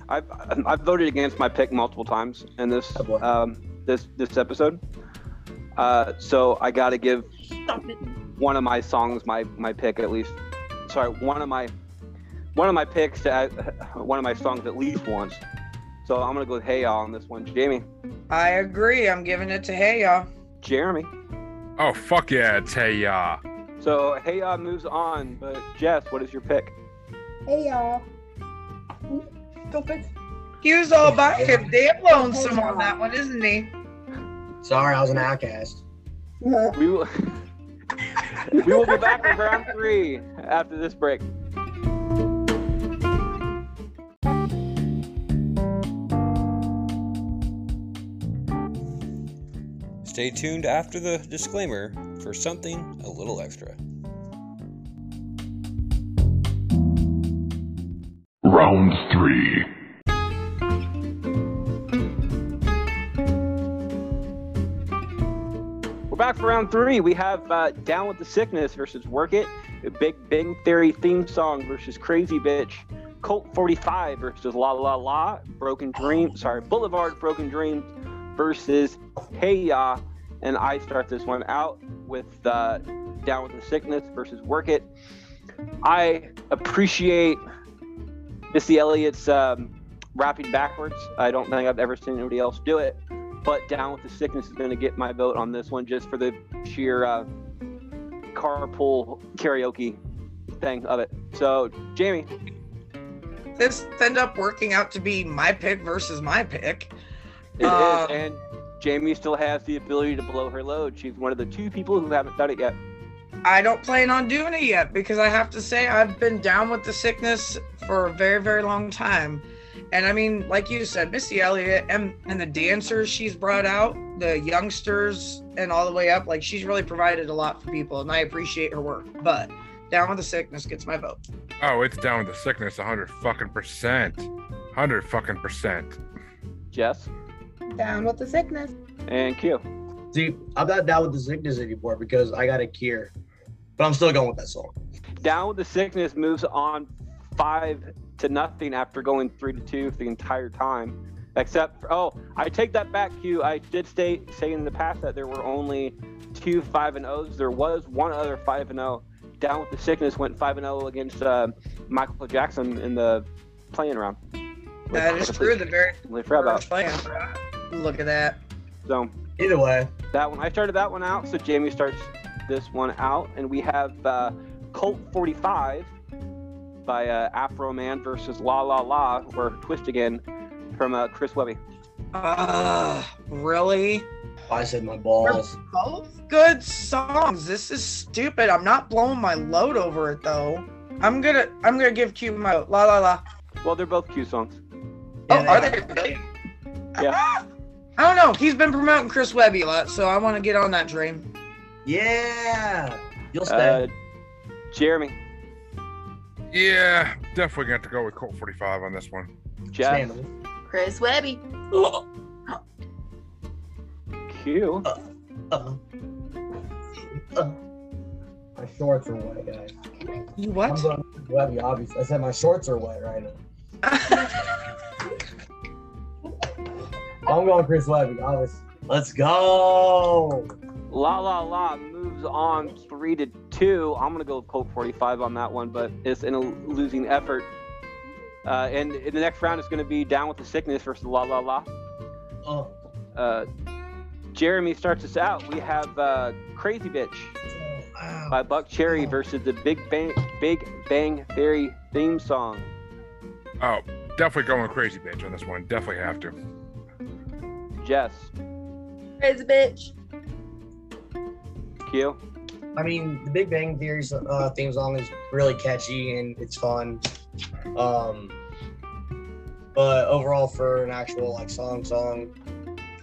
I've I've voted against my pick multiple times in this Oh, um, this this episode. Uh, so I got to give one of my songs my my pick at least. Sorry, one of my one of my picks to add- one of my songs at least once. So I'm gonna go with Hey Y'all on this one. Jamie, I agree. I'm giving it to Hey Y'all. Jeremy. Oh fuck yeah, it's hey ya. So Hey Y'all moves on, but Jess, what is your pick? Hey y'all. Stupid. He was all by him damn lonesome on that one, isn't he? Sorry, I was an outcast. We will we will be back with round three after this break. Stay tuned after the disclaimer for something a little extra. Round three. We're back for round three. We have uh, Down with the Sickness versus Work It, Big Bang Theory theme song versus Crazy Bitch, Colt 45 versus La La La, Broken Dream, sorry, Boulevard Broken Dreams versus Hey Ya. And I start this one out with uh, Down with the Sickness versus Work It. I appreciate Missy Elliott's um, rapping backwards. I don't think I've ever seen anybody else do it but down with the sickness is going to get my vote on this one just for the sheer uh, carpool karaoke thing of it. So, Jamie, This ended up working out to be my pick versus my pick. it is, Uh, and Jamie still has the ability to blow her load. She's one of the two people who haven't done it yet. I don't plan on doing it yet because I have to say I've been down with the sickness for a very, very long time. And I mean, like you said, Missy Elliott and, and the dancers she's brought out, the youngsters and all the way up, like she's really provided a lot for people, and I appreciate her work. But Down with the Sickness gets my vote. Oh, it's down with the sickness, hundred fucking percent, hundred fucking percent. Jess Down with the sickness. and Q. See, I'm not down with the sickness anymore because I got a cure, but I'm still going with that song. Down with the sickness moves on five to nothing after going three to two for the entire time. Except, for, oh, I take that back, Q. I did say say in the past that there were only two five and O's. There was one other five and O. Down with the sickness went five and O against uh, Michael Jackson in the playing round. That is true. The very Completely forgot about. first. Look at that. So Either way, that one, I started that one out. So Jamie starts this one out, and we have uh, Colt 45 by uh, Afroman versus La La La or Twist Again from uh, Chris Webby. Uh, really? I said my balls. Both good songs. This is stupid. I'm not blowing my load over it though. I'm gonna I'm gonna give Q my. La la la. Well, they're both Q songs. Oh, Yeah, are they they really? Yeah. I don't know. He's been promoting Chris Webby a lot, so I want to get on that train. Yeah, you'll stay. Uh, Jeremy, Yeah, definitely got to go with Colt 45 on this one. Jeff, Chris Webby. Q, Uh, uh, my shorts are wet, guys. You I'm what? going with Webby, obviously. I said my shorts are wet right now. I'm going Chris Webby, obviously. Let's go. La La La moves on three to two. I'm gonna go with Colt 45 on that one, but it's in a losing effort. Uh, and in the next round, it's gonna be Down with the Sickness versus La La La. Oh, Uh, Jeremy starts us out. We have uh, Crazy Bitch wow. by Buckcherry versus the Big Bang Big Bang Theory theme song. Oh, definitely going crazy bitch on this one. Definitely have to. Jess, Crazy bitch. Q, I mean, the Big Bang Theory's uh, theme song is really catchy and it's fun. Um, but overall, for an actual like song song,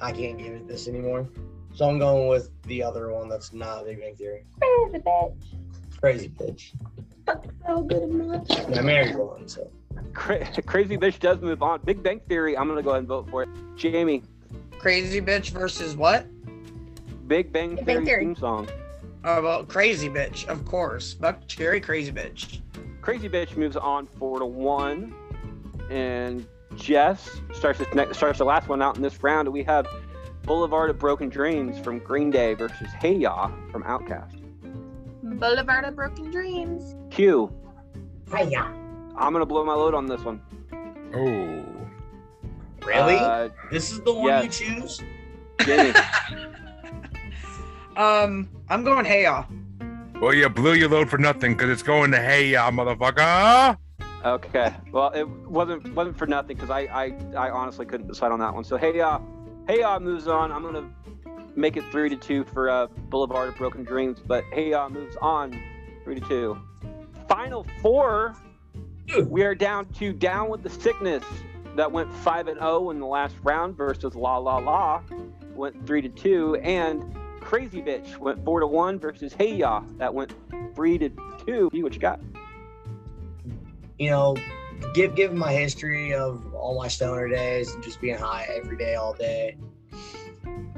I can't give it this anymore. So I'm going with the other one that's not Big Bang Theory. Crazy bitch. Crazy bitch. Fuck so good at much. I married one, so Cra- Crazy Bitch does move on. Big Bang Theory. I'm gonna go ahead and vote for it. Jamie, Crazy bitch versus what? Big Bang Big Theory, Bang Theory. theme song. Oh well, crazy bitch, of course. Buckcherry, crazy bitch. Crazy Bitch moves on four to one, and Jess starts this next, starts the last one out in this round. We have Boulevard of Broken Dreams from Green Day versus Hey Ya from Outkast. Boulevard of Broken Dreams. Q, Hiya. I'm gonna blow my load on this one. Oh, Really? Uh, this is the one yes. you choose? Jamie, Um, I'm going hey y'all. well, you blew your load for nothing because it's going to hey ya, motherfucker. okay. Well, it wasn't wasn't for nothing because I, I I honestly couldn't decide on that one. So Hey Ya, Hey Ya moves on. I'm gonna make it three to two for uh, Boulevard of Broken Dreams, but Hey Ya moves on three to two. Final four. We are down to Down with the Sickness that went five and zero in the last round versus La La La went three to two, and Crazy Bitch went four to one versus Hey Ya that went three to two. What you got? You know, give given my history of all my stoner days and just being high every day, all day.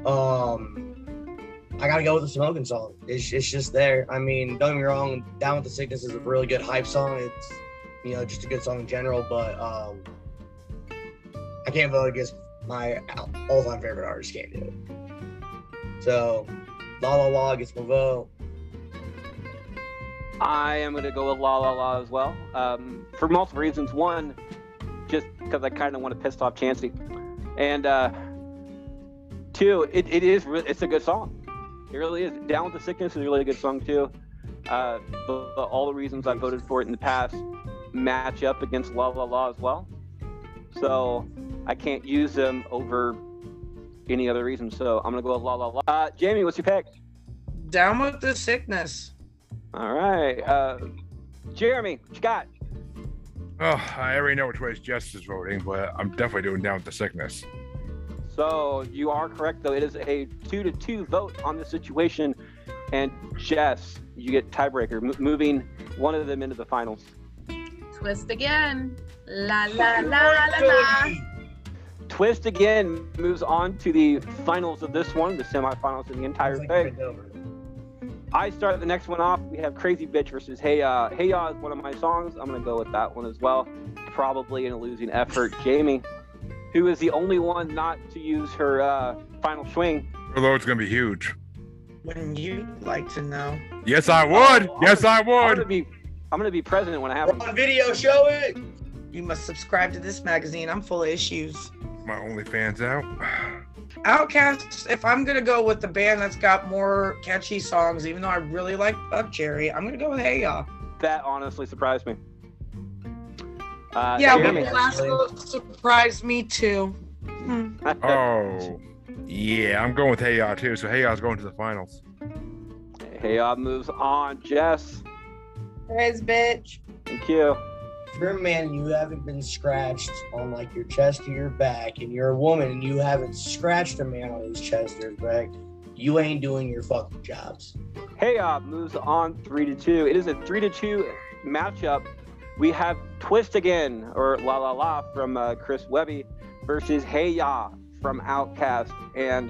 Um, I gotta go with the smoking song. It's, it's just there. I mean, don't get me wrong, Down with the Sickness is a really good hype song. It's you know just a good song in general, but um, I can't vote against my all-time favorite artist. Can't do it. So, La La La gets my vote. I am going to go with La La La as well um, for multiple reasons. One, just because I kind of want to piss off Chancey, and uh, two, it, it is re- it's a good song. It really is. Down with the Sickness is really a really good song too. Uh, the, the- all the reasons I voted for it in the past match up against La La La as well. So I can't use them over any other reason. So I'm gonna go with La La La. Uh, Jamie, what's your pick? Down with the sickness. All right, uh, Jeremy, what you got? Oh, I already know which way Jess is voting, but I'm definitely doing down with the sickness. So you are correct, though. It is a two to two vote on the situation, and Jess, you get tiebreaker, m- moving one of them into the finals. Twist again. La la la la la. Twist again moves on to the finals of this one, the semifinals of the entire like thing. I start the next one off. We have Crazy Bitch versus Hey Ya. Hey Ya is one of my songs. I'm gonna go with that one as well. Probably in a losing effort. Jamie, who is the only one not to use her uh, final swing. Although it's gonna be huge. Wouldn't you like to know? Yes, I would. Yes, I I'm gonna would. be, I'm gonna be president when it happens. On video, show it. You must subscribe to this magazine. I'm full of issues. My OnlyFans out. Outkast, if I'm gonna go with the band that's got more catchy songs, even though I really like Buckcherry, I'm gonna go with Hey Ya. That honestly surprised me. Uh, Yeah, but Jeremy. Glasgow surprised me too. Hmm. Oh, yeah, I'm going with Hey Ya too. So Hey Ya's going to the finals. Hey Ya moves on. Jess, There's bitch. thank you. If you're a man and you haven't been scratched on like your chest or your back, and you're a woman and you haven't scratched a man on his chest or his back, you ain't doing your fucking jobs. Hey Ya moves on three to two. It is a three to two matchup. We have Twist Again or La La La from uh, Chris Webby versus Hey Ya from Outkast and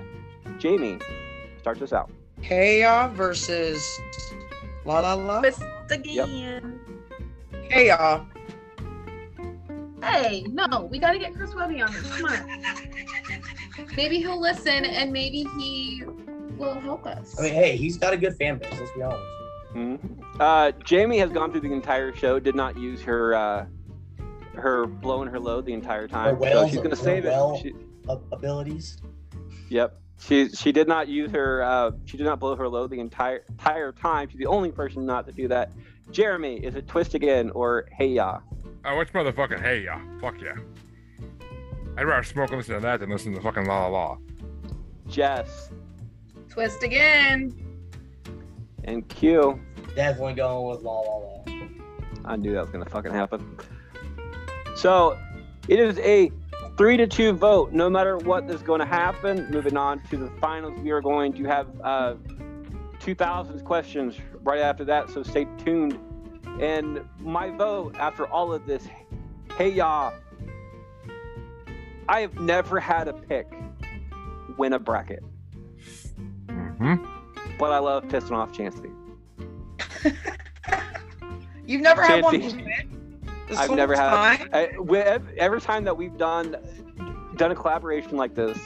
Jamie. Starts us out. Hey Ya versus La La La. Twist again. Hey Ya. Hey, no, we gotta get Chris Webby on this. Come on. Maybe he'll listen and maybe he will help us. I mean, hey, he's got a good fan base. Let's be honest. Mhm. Uh, Jamie has gone through the entire show. Did not use her uh, her blowing her load the entire Her time. So she's gonna her save it. She, abilities. Yep. She she did not use her uh, she did not blow her load the entire entire time. She's the only person not to do that. Jeremy, is it twist again or hey ya? Oh, what's motherfucking Hey Ya? Fuck yeah. I'd rather smoke and listen to that than listen to fucking La La La. Jess Twist again. and Q. Definitely going with La La La. I knew that was gonna fucking happen. So it is a three to two vote. No matter what is going to happen, moving on to the finals, we are going to have uh, 2000s questions right after that. So stay tuned. And my vote after all of this, hey y'all, I have never had a pick win a bracket, hmm but I love pissing off Chancey. You've never had one. Win this I've whole never had- time? I, every time that we've done done a collaboration like this,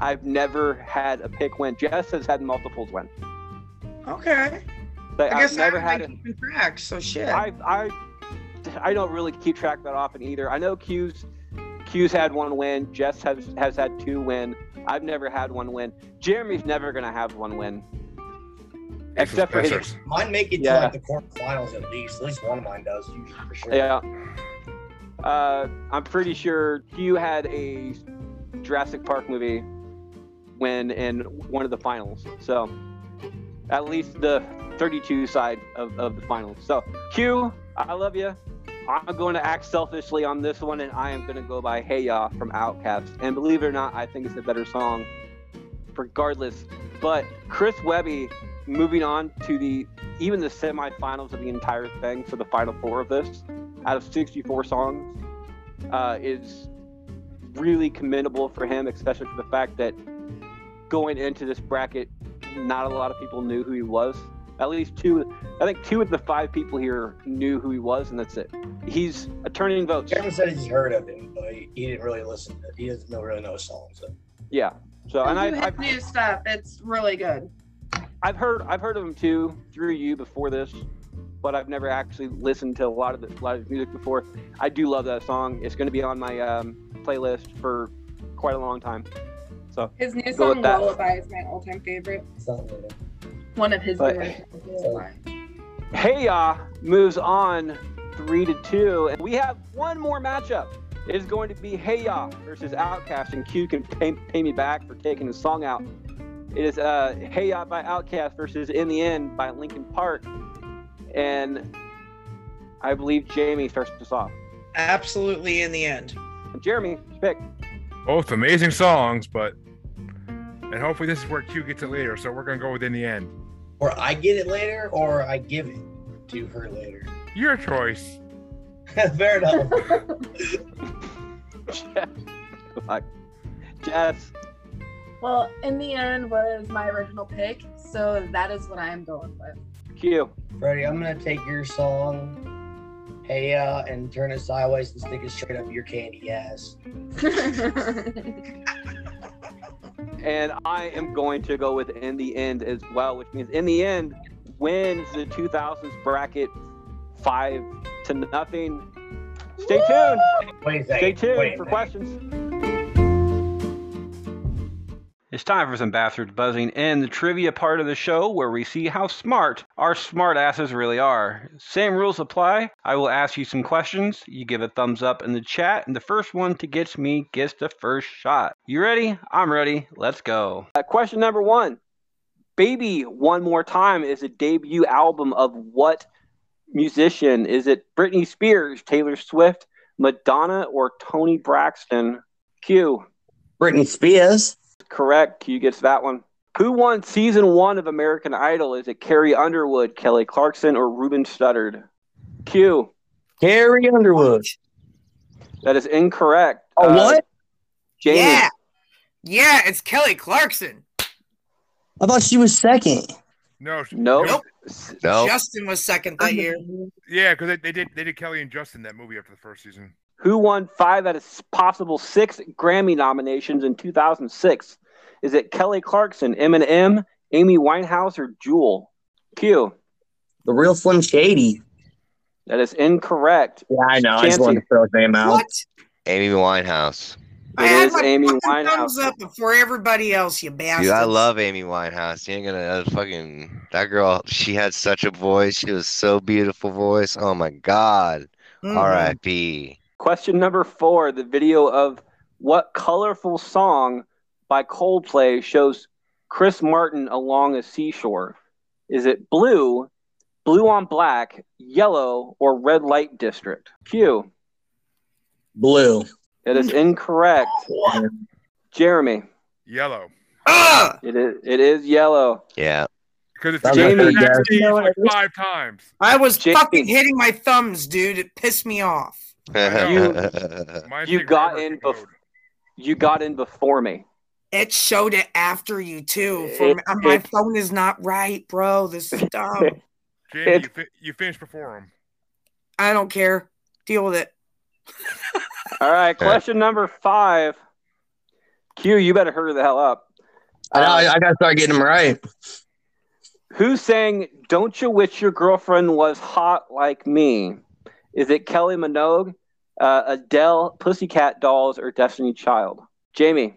I've never had a pick win. Jess has had multiples win. Okay. Like, I guess I've never I had. haven't A, track. So shit. I I I don't really keep track that often either. I know Q's Q's had one win. Jess has has had two win. I've never had one win. Jeremy's never gonna have one win, except for his. Mine make it to like the quarterfinals at least. At least one of mine does, usually for sure. Yeah. Uh, I'm pretty sure Q had a Jurassic Park movie win in one of the finals. So at least the 32 side of, of the finals. So Q, I love you. I'm going to act selfishly on this one, and I am going to go by Hey Ya from Outkast. And believe it or not, I think it's a better song, regardless. But Chris Webby, moving on to the even the semifinals of the entire thing for the final four of this, out of 64 songs, uh, is really commendable for him, especially for the fact that going into this bracket, not a lot of people knew who he was. At least two, I think two of the five people here knew who he was, and that's it. He's a turning votes. Jeremy said he's heard of him, but he, he didn't really listen. To, he doesn't know, really know his songs. So. Yeah. So, and I, You I've, new stuff. It's really good. I've heard I've heard of him too through you before this, but I've never actually listened to a lot of the, a lot of his music before. I do love that song. It's going to be on my um, playlist for quite a long time. So His new song. Lullaby is my all-time favorite. It's One of his But- newer songs, Hey Ya moves on three to two, and we have one more matchup. It is going to be Hey Ya versus Outkast, and Q can pay, pay me back for taking the song out. It is uh, Hey Ya by Outkast versus In the End by Linkin Park, and I believe Jamie starts us off. Absolutely in the end. Jeremy, pick. Both amazing songs, but and hopefully this is where Q gets it later. So we're gonna go with in the end. Or I get it later, or I give it to her later. Your choice. Fair enough. Fuck. Jess, Well, in the end was my original pick, so that is what I am going with. Q. Freddie, I'm gonna take your song, Hey Ya, and turn it sideways and stick it straight up your candy ass. And I am going to go with in the end as well, which means in the end wins the 2000s bracket five to nothing. Stay tuned. Wait a second. Stay tuned for questions. It's time for some bastards buzzing in the trivia part of the show where we see how smart our smart asses really are. Same rules apply. I will ask you some questions. You give a thumbs up in the chat, and the first one to get me gets the first shot. You ready? I'm ready. Let's go. Uh, question number one Baby One More Time is a debut album of what musician? Is it Britney Spears, Taylor Swift, Madonna, or Toni Braxton? Q. Britney Spears. Correct. Q gets that one. Who won season one of American Idol? Is it Carrie Underwood, Kelly Clarkson, or Ruben Studdard? Q. Carrie Underwood. That is incorrect. Oh, Uh, what? Jamie. Yeah. Yeah, it's Kelly Clarkson. I thought she was second. No. Nope. Nope. No. Justin was second that year. Yeah, because they, they did they did Kelly and Justin that movie after the first season. Who won five out of possible six Grammy nominations in 2006? Is it Kelly Clarkson, Eminem, Amy Winehouse, or Jewel? Q. The real Slim Shady. That is incorrect. Yeah, I know. I just Chancey. wanted to throw his name out. What? Amy Winehouse. I It had is my Amy fucking Winehouse. thumbs up before everybody else, you bastard. Dude, I love Amy Winehouse. You ain't gonna uh, fucking that girl. She had such a voice. She was so beautiful voice. Oh my god. Mhm. R.I.P. Question number four the video of what colorful song by Coldplay shows Chris Martin along a seashore? Is it blue, blue on black, yellow, or red light district? Q. Blue. That is incorrect. Jeremy. Yellow. Ugh! It is it is yellow. Yeah. Because it's Jamie favorite guess. You know what like five times. I was Jamie. fucking hitting my thumbs, dude. It pissed me off. Mine You got in to load. bef- You got in before me. It showed it after you too. For uh, my it- phone is not right, bro. This is dumb. Jamie, It- you, fi- you finished before him. I don't care. Deal with it. All right, question number five. Q, you better hurry the hell up. I, know, Uh, I, I gotta start getting them right. Who sang Don't You Wish Your Girlfriend Was Hot Like Me? Is it Kelly Minogue, uh, Adele, Pussycat Dolls, or Destiny Child? Jamie,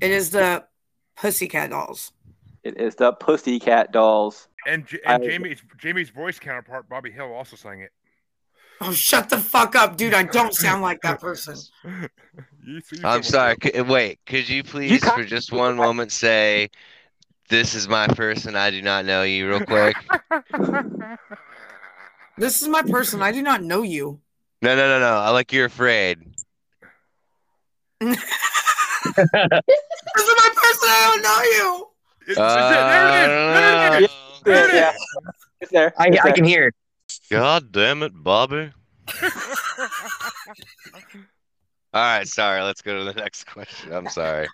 It is the Pussycat Dolls. it is the Pussycat Dolls. And, J- and I- Jamie's Jamie's voice counterpart, Bobby Hill, also sang it. Oh, shut the fuck up, dude. I don't sound like that person. You- so you I'm sorry. like- C- wait, could you please, ca- for just one moment, say, "This is my person. I do not know you." Real quick. This is my person. I do not know you. No, no, no, no. I like you're afraid. This is my person. I don't know you. Is- is it- Uh, there it is. There it is. There it Yeah, it's there. I, It's I there. can hear. God damn it, Bobby. All right, sorry. Let's go to the next question. I'm sorry.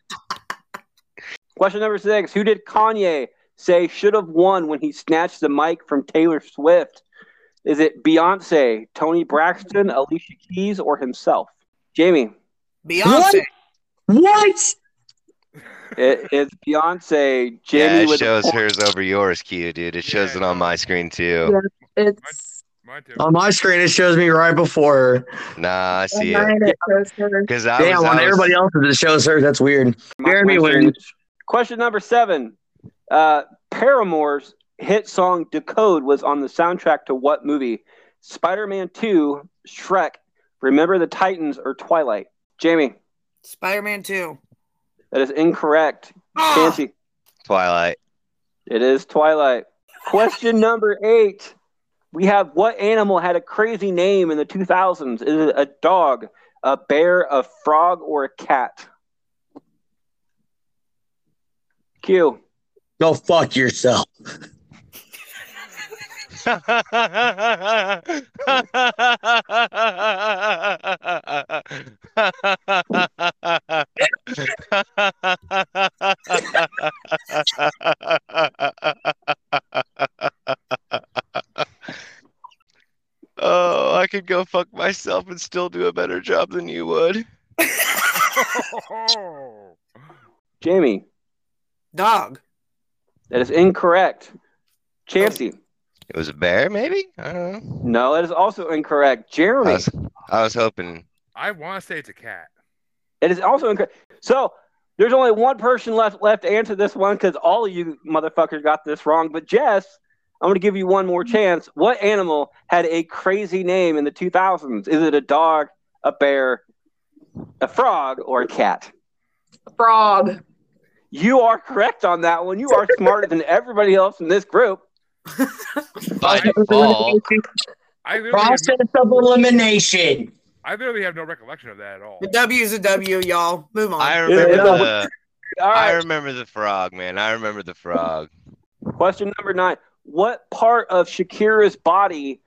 Question number six. Who did Kanye say should have won when he snatched the mic from Taylor Swift? Is it Beyonce, Toni Braxton, Alicia Keys, or himself? Jamie, Beyonce. What? It is Beyonce. Yeah, Jamie it with shows the hers over yours, Q, dude. It shows Yeah, it on my screen too. It's Mine too. On my screen, it shows me right before her. Nah, I see mine it. it shows her. Because I Damn, was, on was- everybody else's, it shows her. That's weird. Jeremy wins. Question number seven. Uh, Paramore's hit song Decode was on the soundtrack to what movie? Spider Man 2, Shrek, Remember the Titans, or Twilight? Jamie, Spider Man 2. that is incorrect. Ah, Fancy. Twilight. It is Twilight. Question number eight. we have what animal had a crazy name in the 2000s? Is it a dog, a bear, a frog, or a cat? Q. Go fuck yourself. oh, I could go fuck myself and still do a better job than you would. Jamie. Dog. That is incorrect. Chancey. It was a bear, maybe? I don't know. No, that is also incorrect. Jeremy. I was, I was hoping. I want to say it's a cat. It is also incorrect. So there's only one person left left to answer this one because all of you motherfuckers got this wrong. But Jess, I'm going to give you one more chance. What animal had a crazy name in the 2000s? Is it a dog, a bear, a frog, or a cat? Frog. You are correct on that one. You are smarter than everybody else in this group. By default. I literally, have, Process of elimination. I literally have no recollection of that at all. The W is a W, y'all. Move on. I remember Yeah. the. All I remember the frog, man. I remember the frog. Question number nine. What part of Shakira's body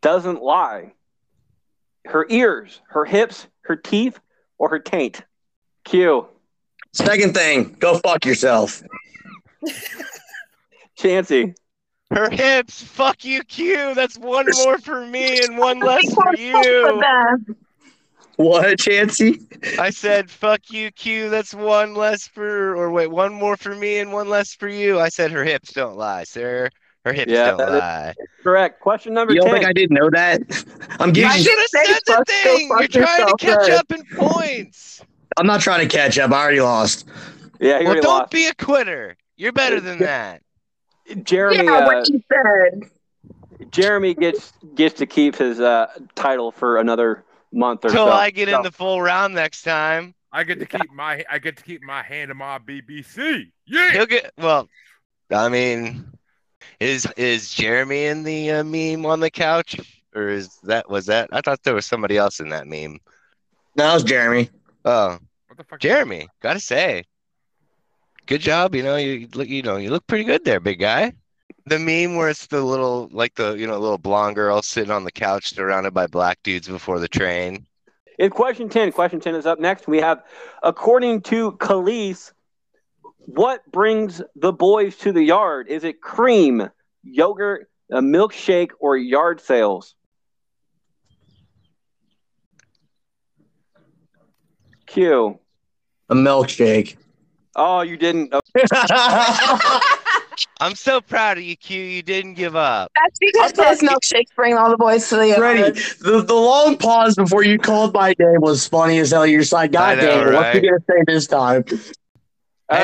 doesn't lie? Her ears, her hips, her teeth, or her taint? Q. Second thing, go fuck yourself. Chancey. Her hips. Fuck you, Q. That's one more for me and one less for you. What, Chancey? I said, fuck you, Q. That's one less for, or wait, one more for me and one less for you. I said, her hips don't lie, sir. Her hips Yeah, don't lie. Correct. Question number You don't think I didn't know that? I'm giving You giving. should have said the thing. You're trying to catch up in points. I'm not trying to catch up. I already lost. yeah, Well, don't lost. be a quitter. You're better than that. Jeremy, yeah, uh, what you said. Jeremy gets gets to keep his uh, title for another month or Till so. I get So- in the full round next time. I get to keep my I get to keep my hand in my BBC. Yeah. He'll get well. I mean, is is Jeremy in the uh, meme on the couch, or is that was that? I thought there was somebody else in that meme. That was Jeremy. Oh, What the fuck? Jeremy, gotta say, good job. You know, you look, you know, you look pretty good there, big guy. The meme where it's the little, like the you know, little blonde girl sitting on the couch surrounded by black dudes before the train. In question 10, question 10 is up next. We have, according to Kelis, what brings the boys to the yard? Is it cream, yogurt, a milkshake, or yard sales? Q. A milkshake. Oh, you didn't. oh, I'm so proud of you, Q. You didn't give up. That's because those milkshakes bring all the boys to the yard. Freddie, the, the long pause before you called my name was funny as hell. You're just like, God know, damn it, what's he right? gonna say this time? Hey,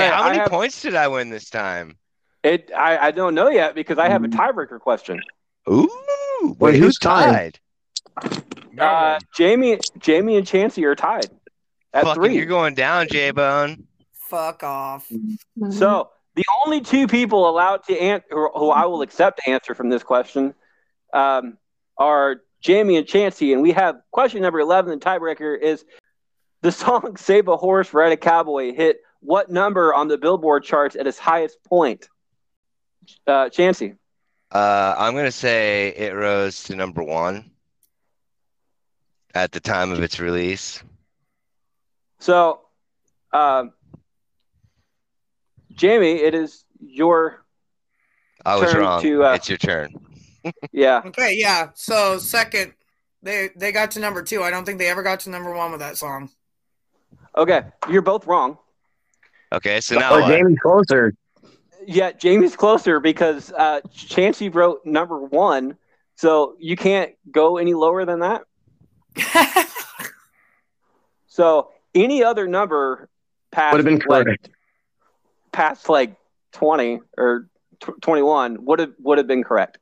right, how many have- points did I win this time? It, I, I don't know yet because I have a tiebreaker question. Ooh, wait, Wait, who's who's tied? tied? No. Uh, Jamie, Jamie, and Chancey are tied at Fucking, three. you're going down, J Bone. Fuck off. So the only two people allowed to answer, who I will accept to answer from this question, um, are Jamie and Chancey, and we have question number eleven. The tiebreaker is the song "Save a Horse, Ride a Cowboy" hit what number on the Billboard charts at its highest point? Uh, Chancey, Uh, I'm gonna say it rose to number one at the time of its release. so um, Jamie, it is your I was Turn wrong. to, uh, it's your turn. yeah. Okay, yeah. So second, they they got to number two. I don't think they ever got to number one with that song. Okay, you're both wrong. Okay, so now Oh, what? Jamie's closer. Yeah, Jamie's closer because uh, Chancey wrote number one, so you can't go any lower than that. So any other number past Would have been like, correct. Past like twenty or tw- twenty one would have would have been correct.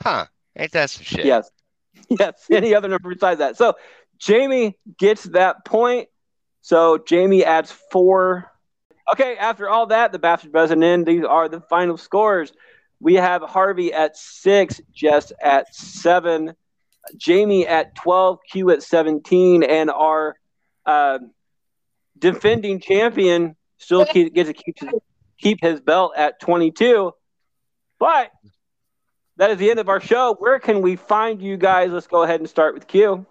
Huh? Ain't that some shit? Yes, yes. Any other number besides that. So Jamie gets that point. So Jamie adds four. Okay, after all that, the bastard in. These are the final scores. We have Harvey at six, Jess at seven, Jamie at 12, Q at 17, and our uh, defending champion still keep, gets to keep his, keep his belt at 22. But that is the end of our show. Where can we find you guys? Let's go ahead and start with Q.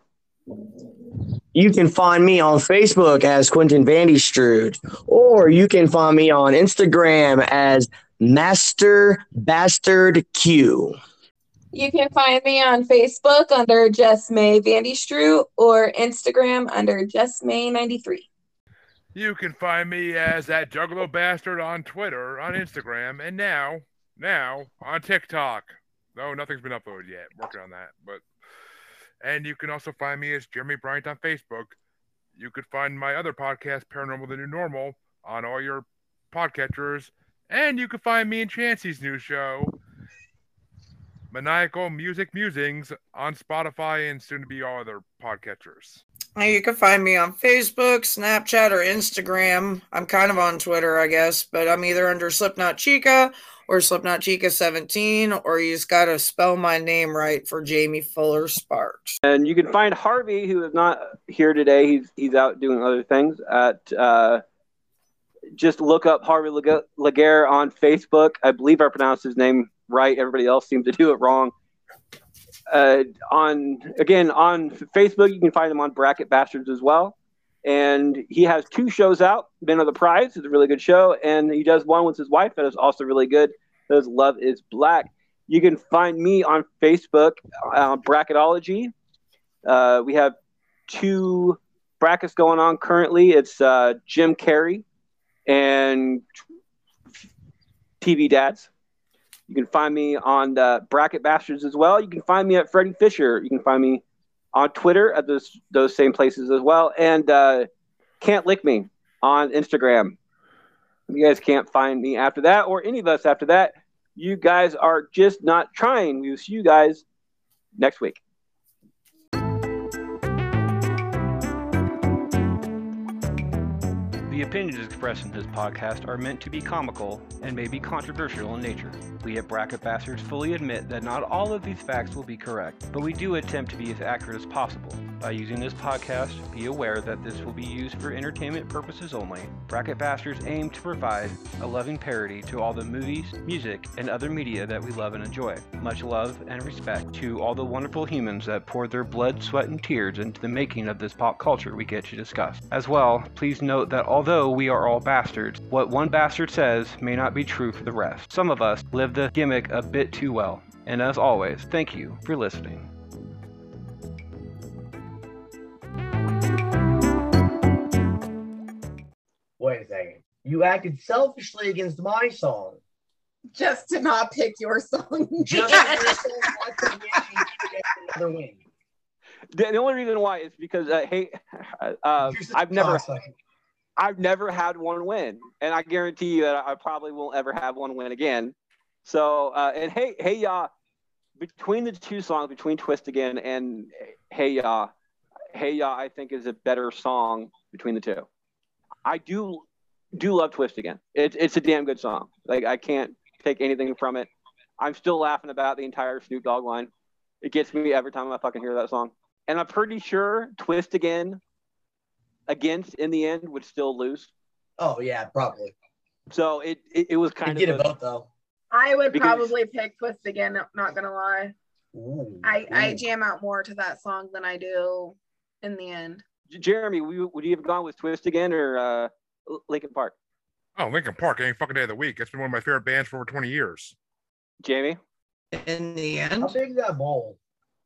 You can find me on Facebook as Quentin Vandystrud, or you can find me on Instagram as Master Bastard Q. You can find me on Facebook under Jess May Vandystrew or Instagram under Jess May 93. You can find me as that Juggalo Bastard on Twitter, on Instagram, and now, now on TikTok. No, nothing's been uploaded yet. Working on that, but and you can also find me as Jeremy Bryant on Facebook. You could find my other podcast, Paranormal: The New Normal, on all your podcatchers, and you can find me in Chancey's new show, Maniacal Music Musings, on Spotify and soon to be all other podcatchers. You can find me on Facebook, Snapchat, or Instagram. I'm kind of on Twitter, I guess, but I'm either under Slipknot Chica or Slipknot Chica 17, or you just got to spell my name right for Jamie Fuller Sparks. And you can find Harvey, who is not here today. He's he's out doing other things. At uh, just look up Harvey Lag- Laguerre on Facebook. I believe I pronounced his name right. Everybody else seems to do it wrong. Uh, on again on Facebook, you can find him on Bracket Bastards as well. And he has two shows out. Men of the Prize is a really good show, and he does one with his wife that is also really good. Does Love Is Black. You can find me on Facebook, uh, Bracketology. Uh, we have two brackets going on currently. It's uh, Jim Carrey and TV Dads. You can find me on the Bracket Bastards as well. You can find me at Freddie Fisher. You can find me on Twitter at those those same places as well. And uh, Can't Lick Me on Instagram. You guys can't find me after that, or any of us after that, you guys are just not trying. We will see you guys next week. The opinions expressed in this podcast are meant to be comical and may be controversial in nature. We at Bracket Bastards fully admit that not all of these facts will be correct, but we do attempt to be as accurate as possible. By using this podcast, be aware that this will be used for entertainment purposes only. Bracket Bastards aim to provide a loving parody to all the movies, music, and other media that we love and enjoy. Much love and respect to all the wonderful humans that poured their blood, sweat, and tears into the making of this pop culture we get to discuss. As well, please note that although we are all bastards, what one bastard says may not be true for the rest. Some of us live the gimmick a bit too well. And as always, thank you for listening. Wait a second. You acted selfishly against my song. Just to not pick your song. Just for your song, once again, you get another win. The, the only reason why is because uh, hey, uh, I've never, I've never had one win, and I guarantee you that I probably won't ever have one win again. So, uh, and hey, hey, y'all, between the two songs, between Twist Again and Hey Ya, Hey Ya, I think is a better song between the two. I do do love Twist Again. It's it's a damn good song. Like I can't take anything from it. I'm still laughing about the entire Snoop Dogg line. It gets me every time I fucking hear that song. And I'm pretty sure Twist Again against in the end would still lose. Oh yeah, probably. So it it, it was You kind get a of a- vote though. I would Because- probably pick Twist again, not gonna lie. Ooh, I, I jam out more to that song than I do in the end. Jeremy, would you, have gone with Twist Again or uh, Linkin Park? Oh, Linkin Park, any fucking day of the week. It's been one of my favorite bands for over 20 years. Jamie? In the How end, big is that bowl?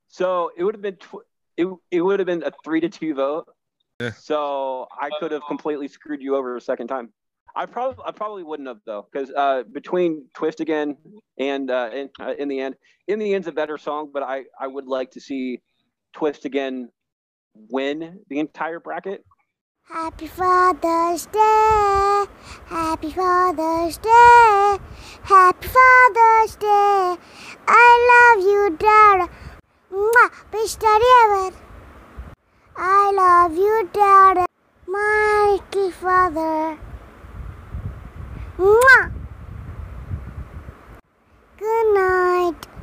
So it would have been tw- it, it would have been a three to two vote. Yeah. So I could have completely screwed you over a second time. I probably I probably wouldn't have though, because uh, between Twist Again and uh, in, uh, in the end, in the end's a better song, but I I would like to see Twist Again win the entire bracket. Happy Father's Day. Happy Father's Day. Happy Father's Day. I love you, Dad. Mwah, best daddy ever. I love you, Dad, mighty Father. Mwah! Good night.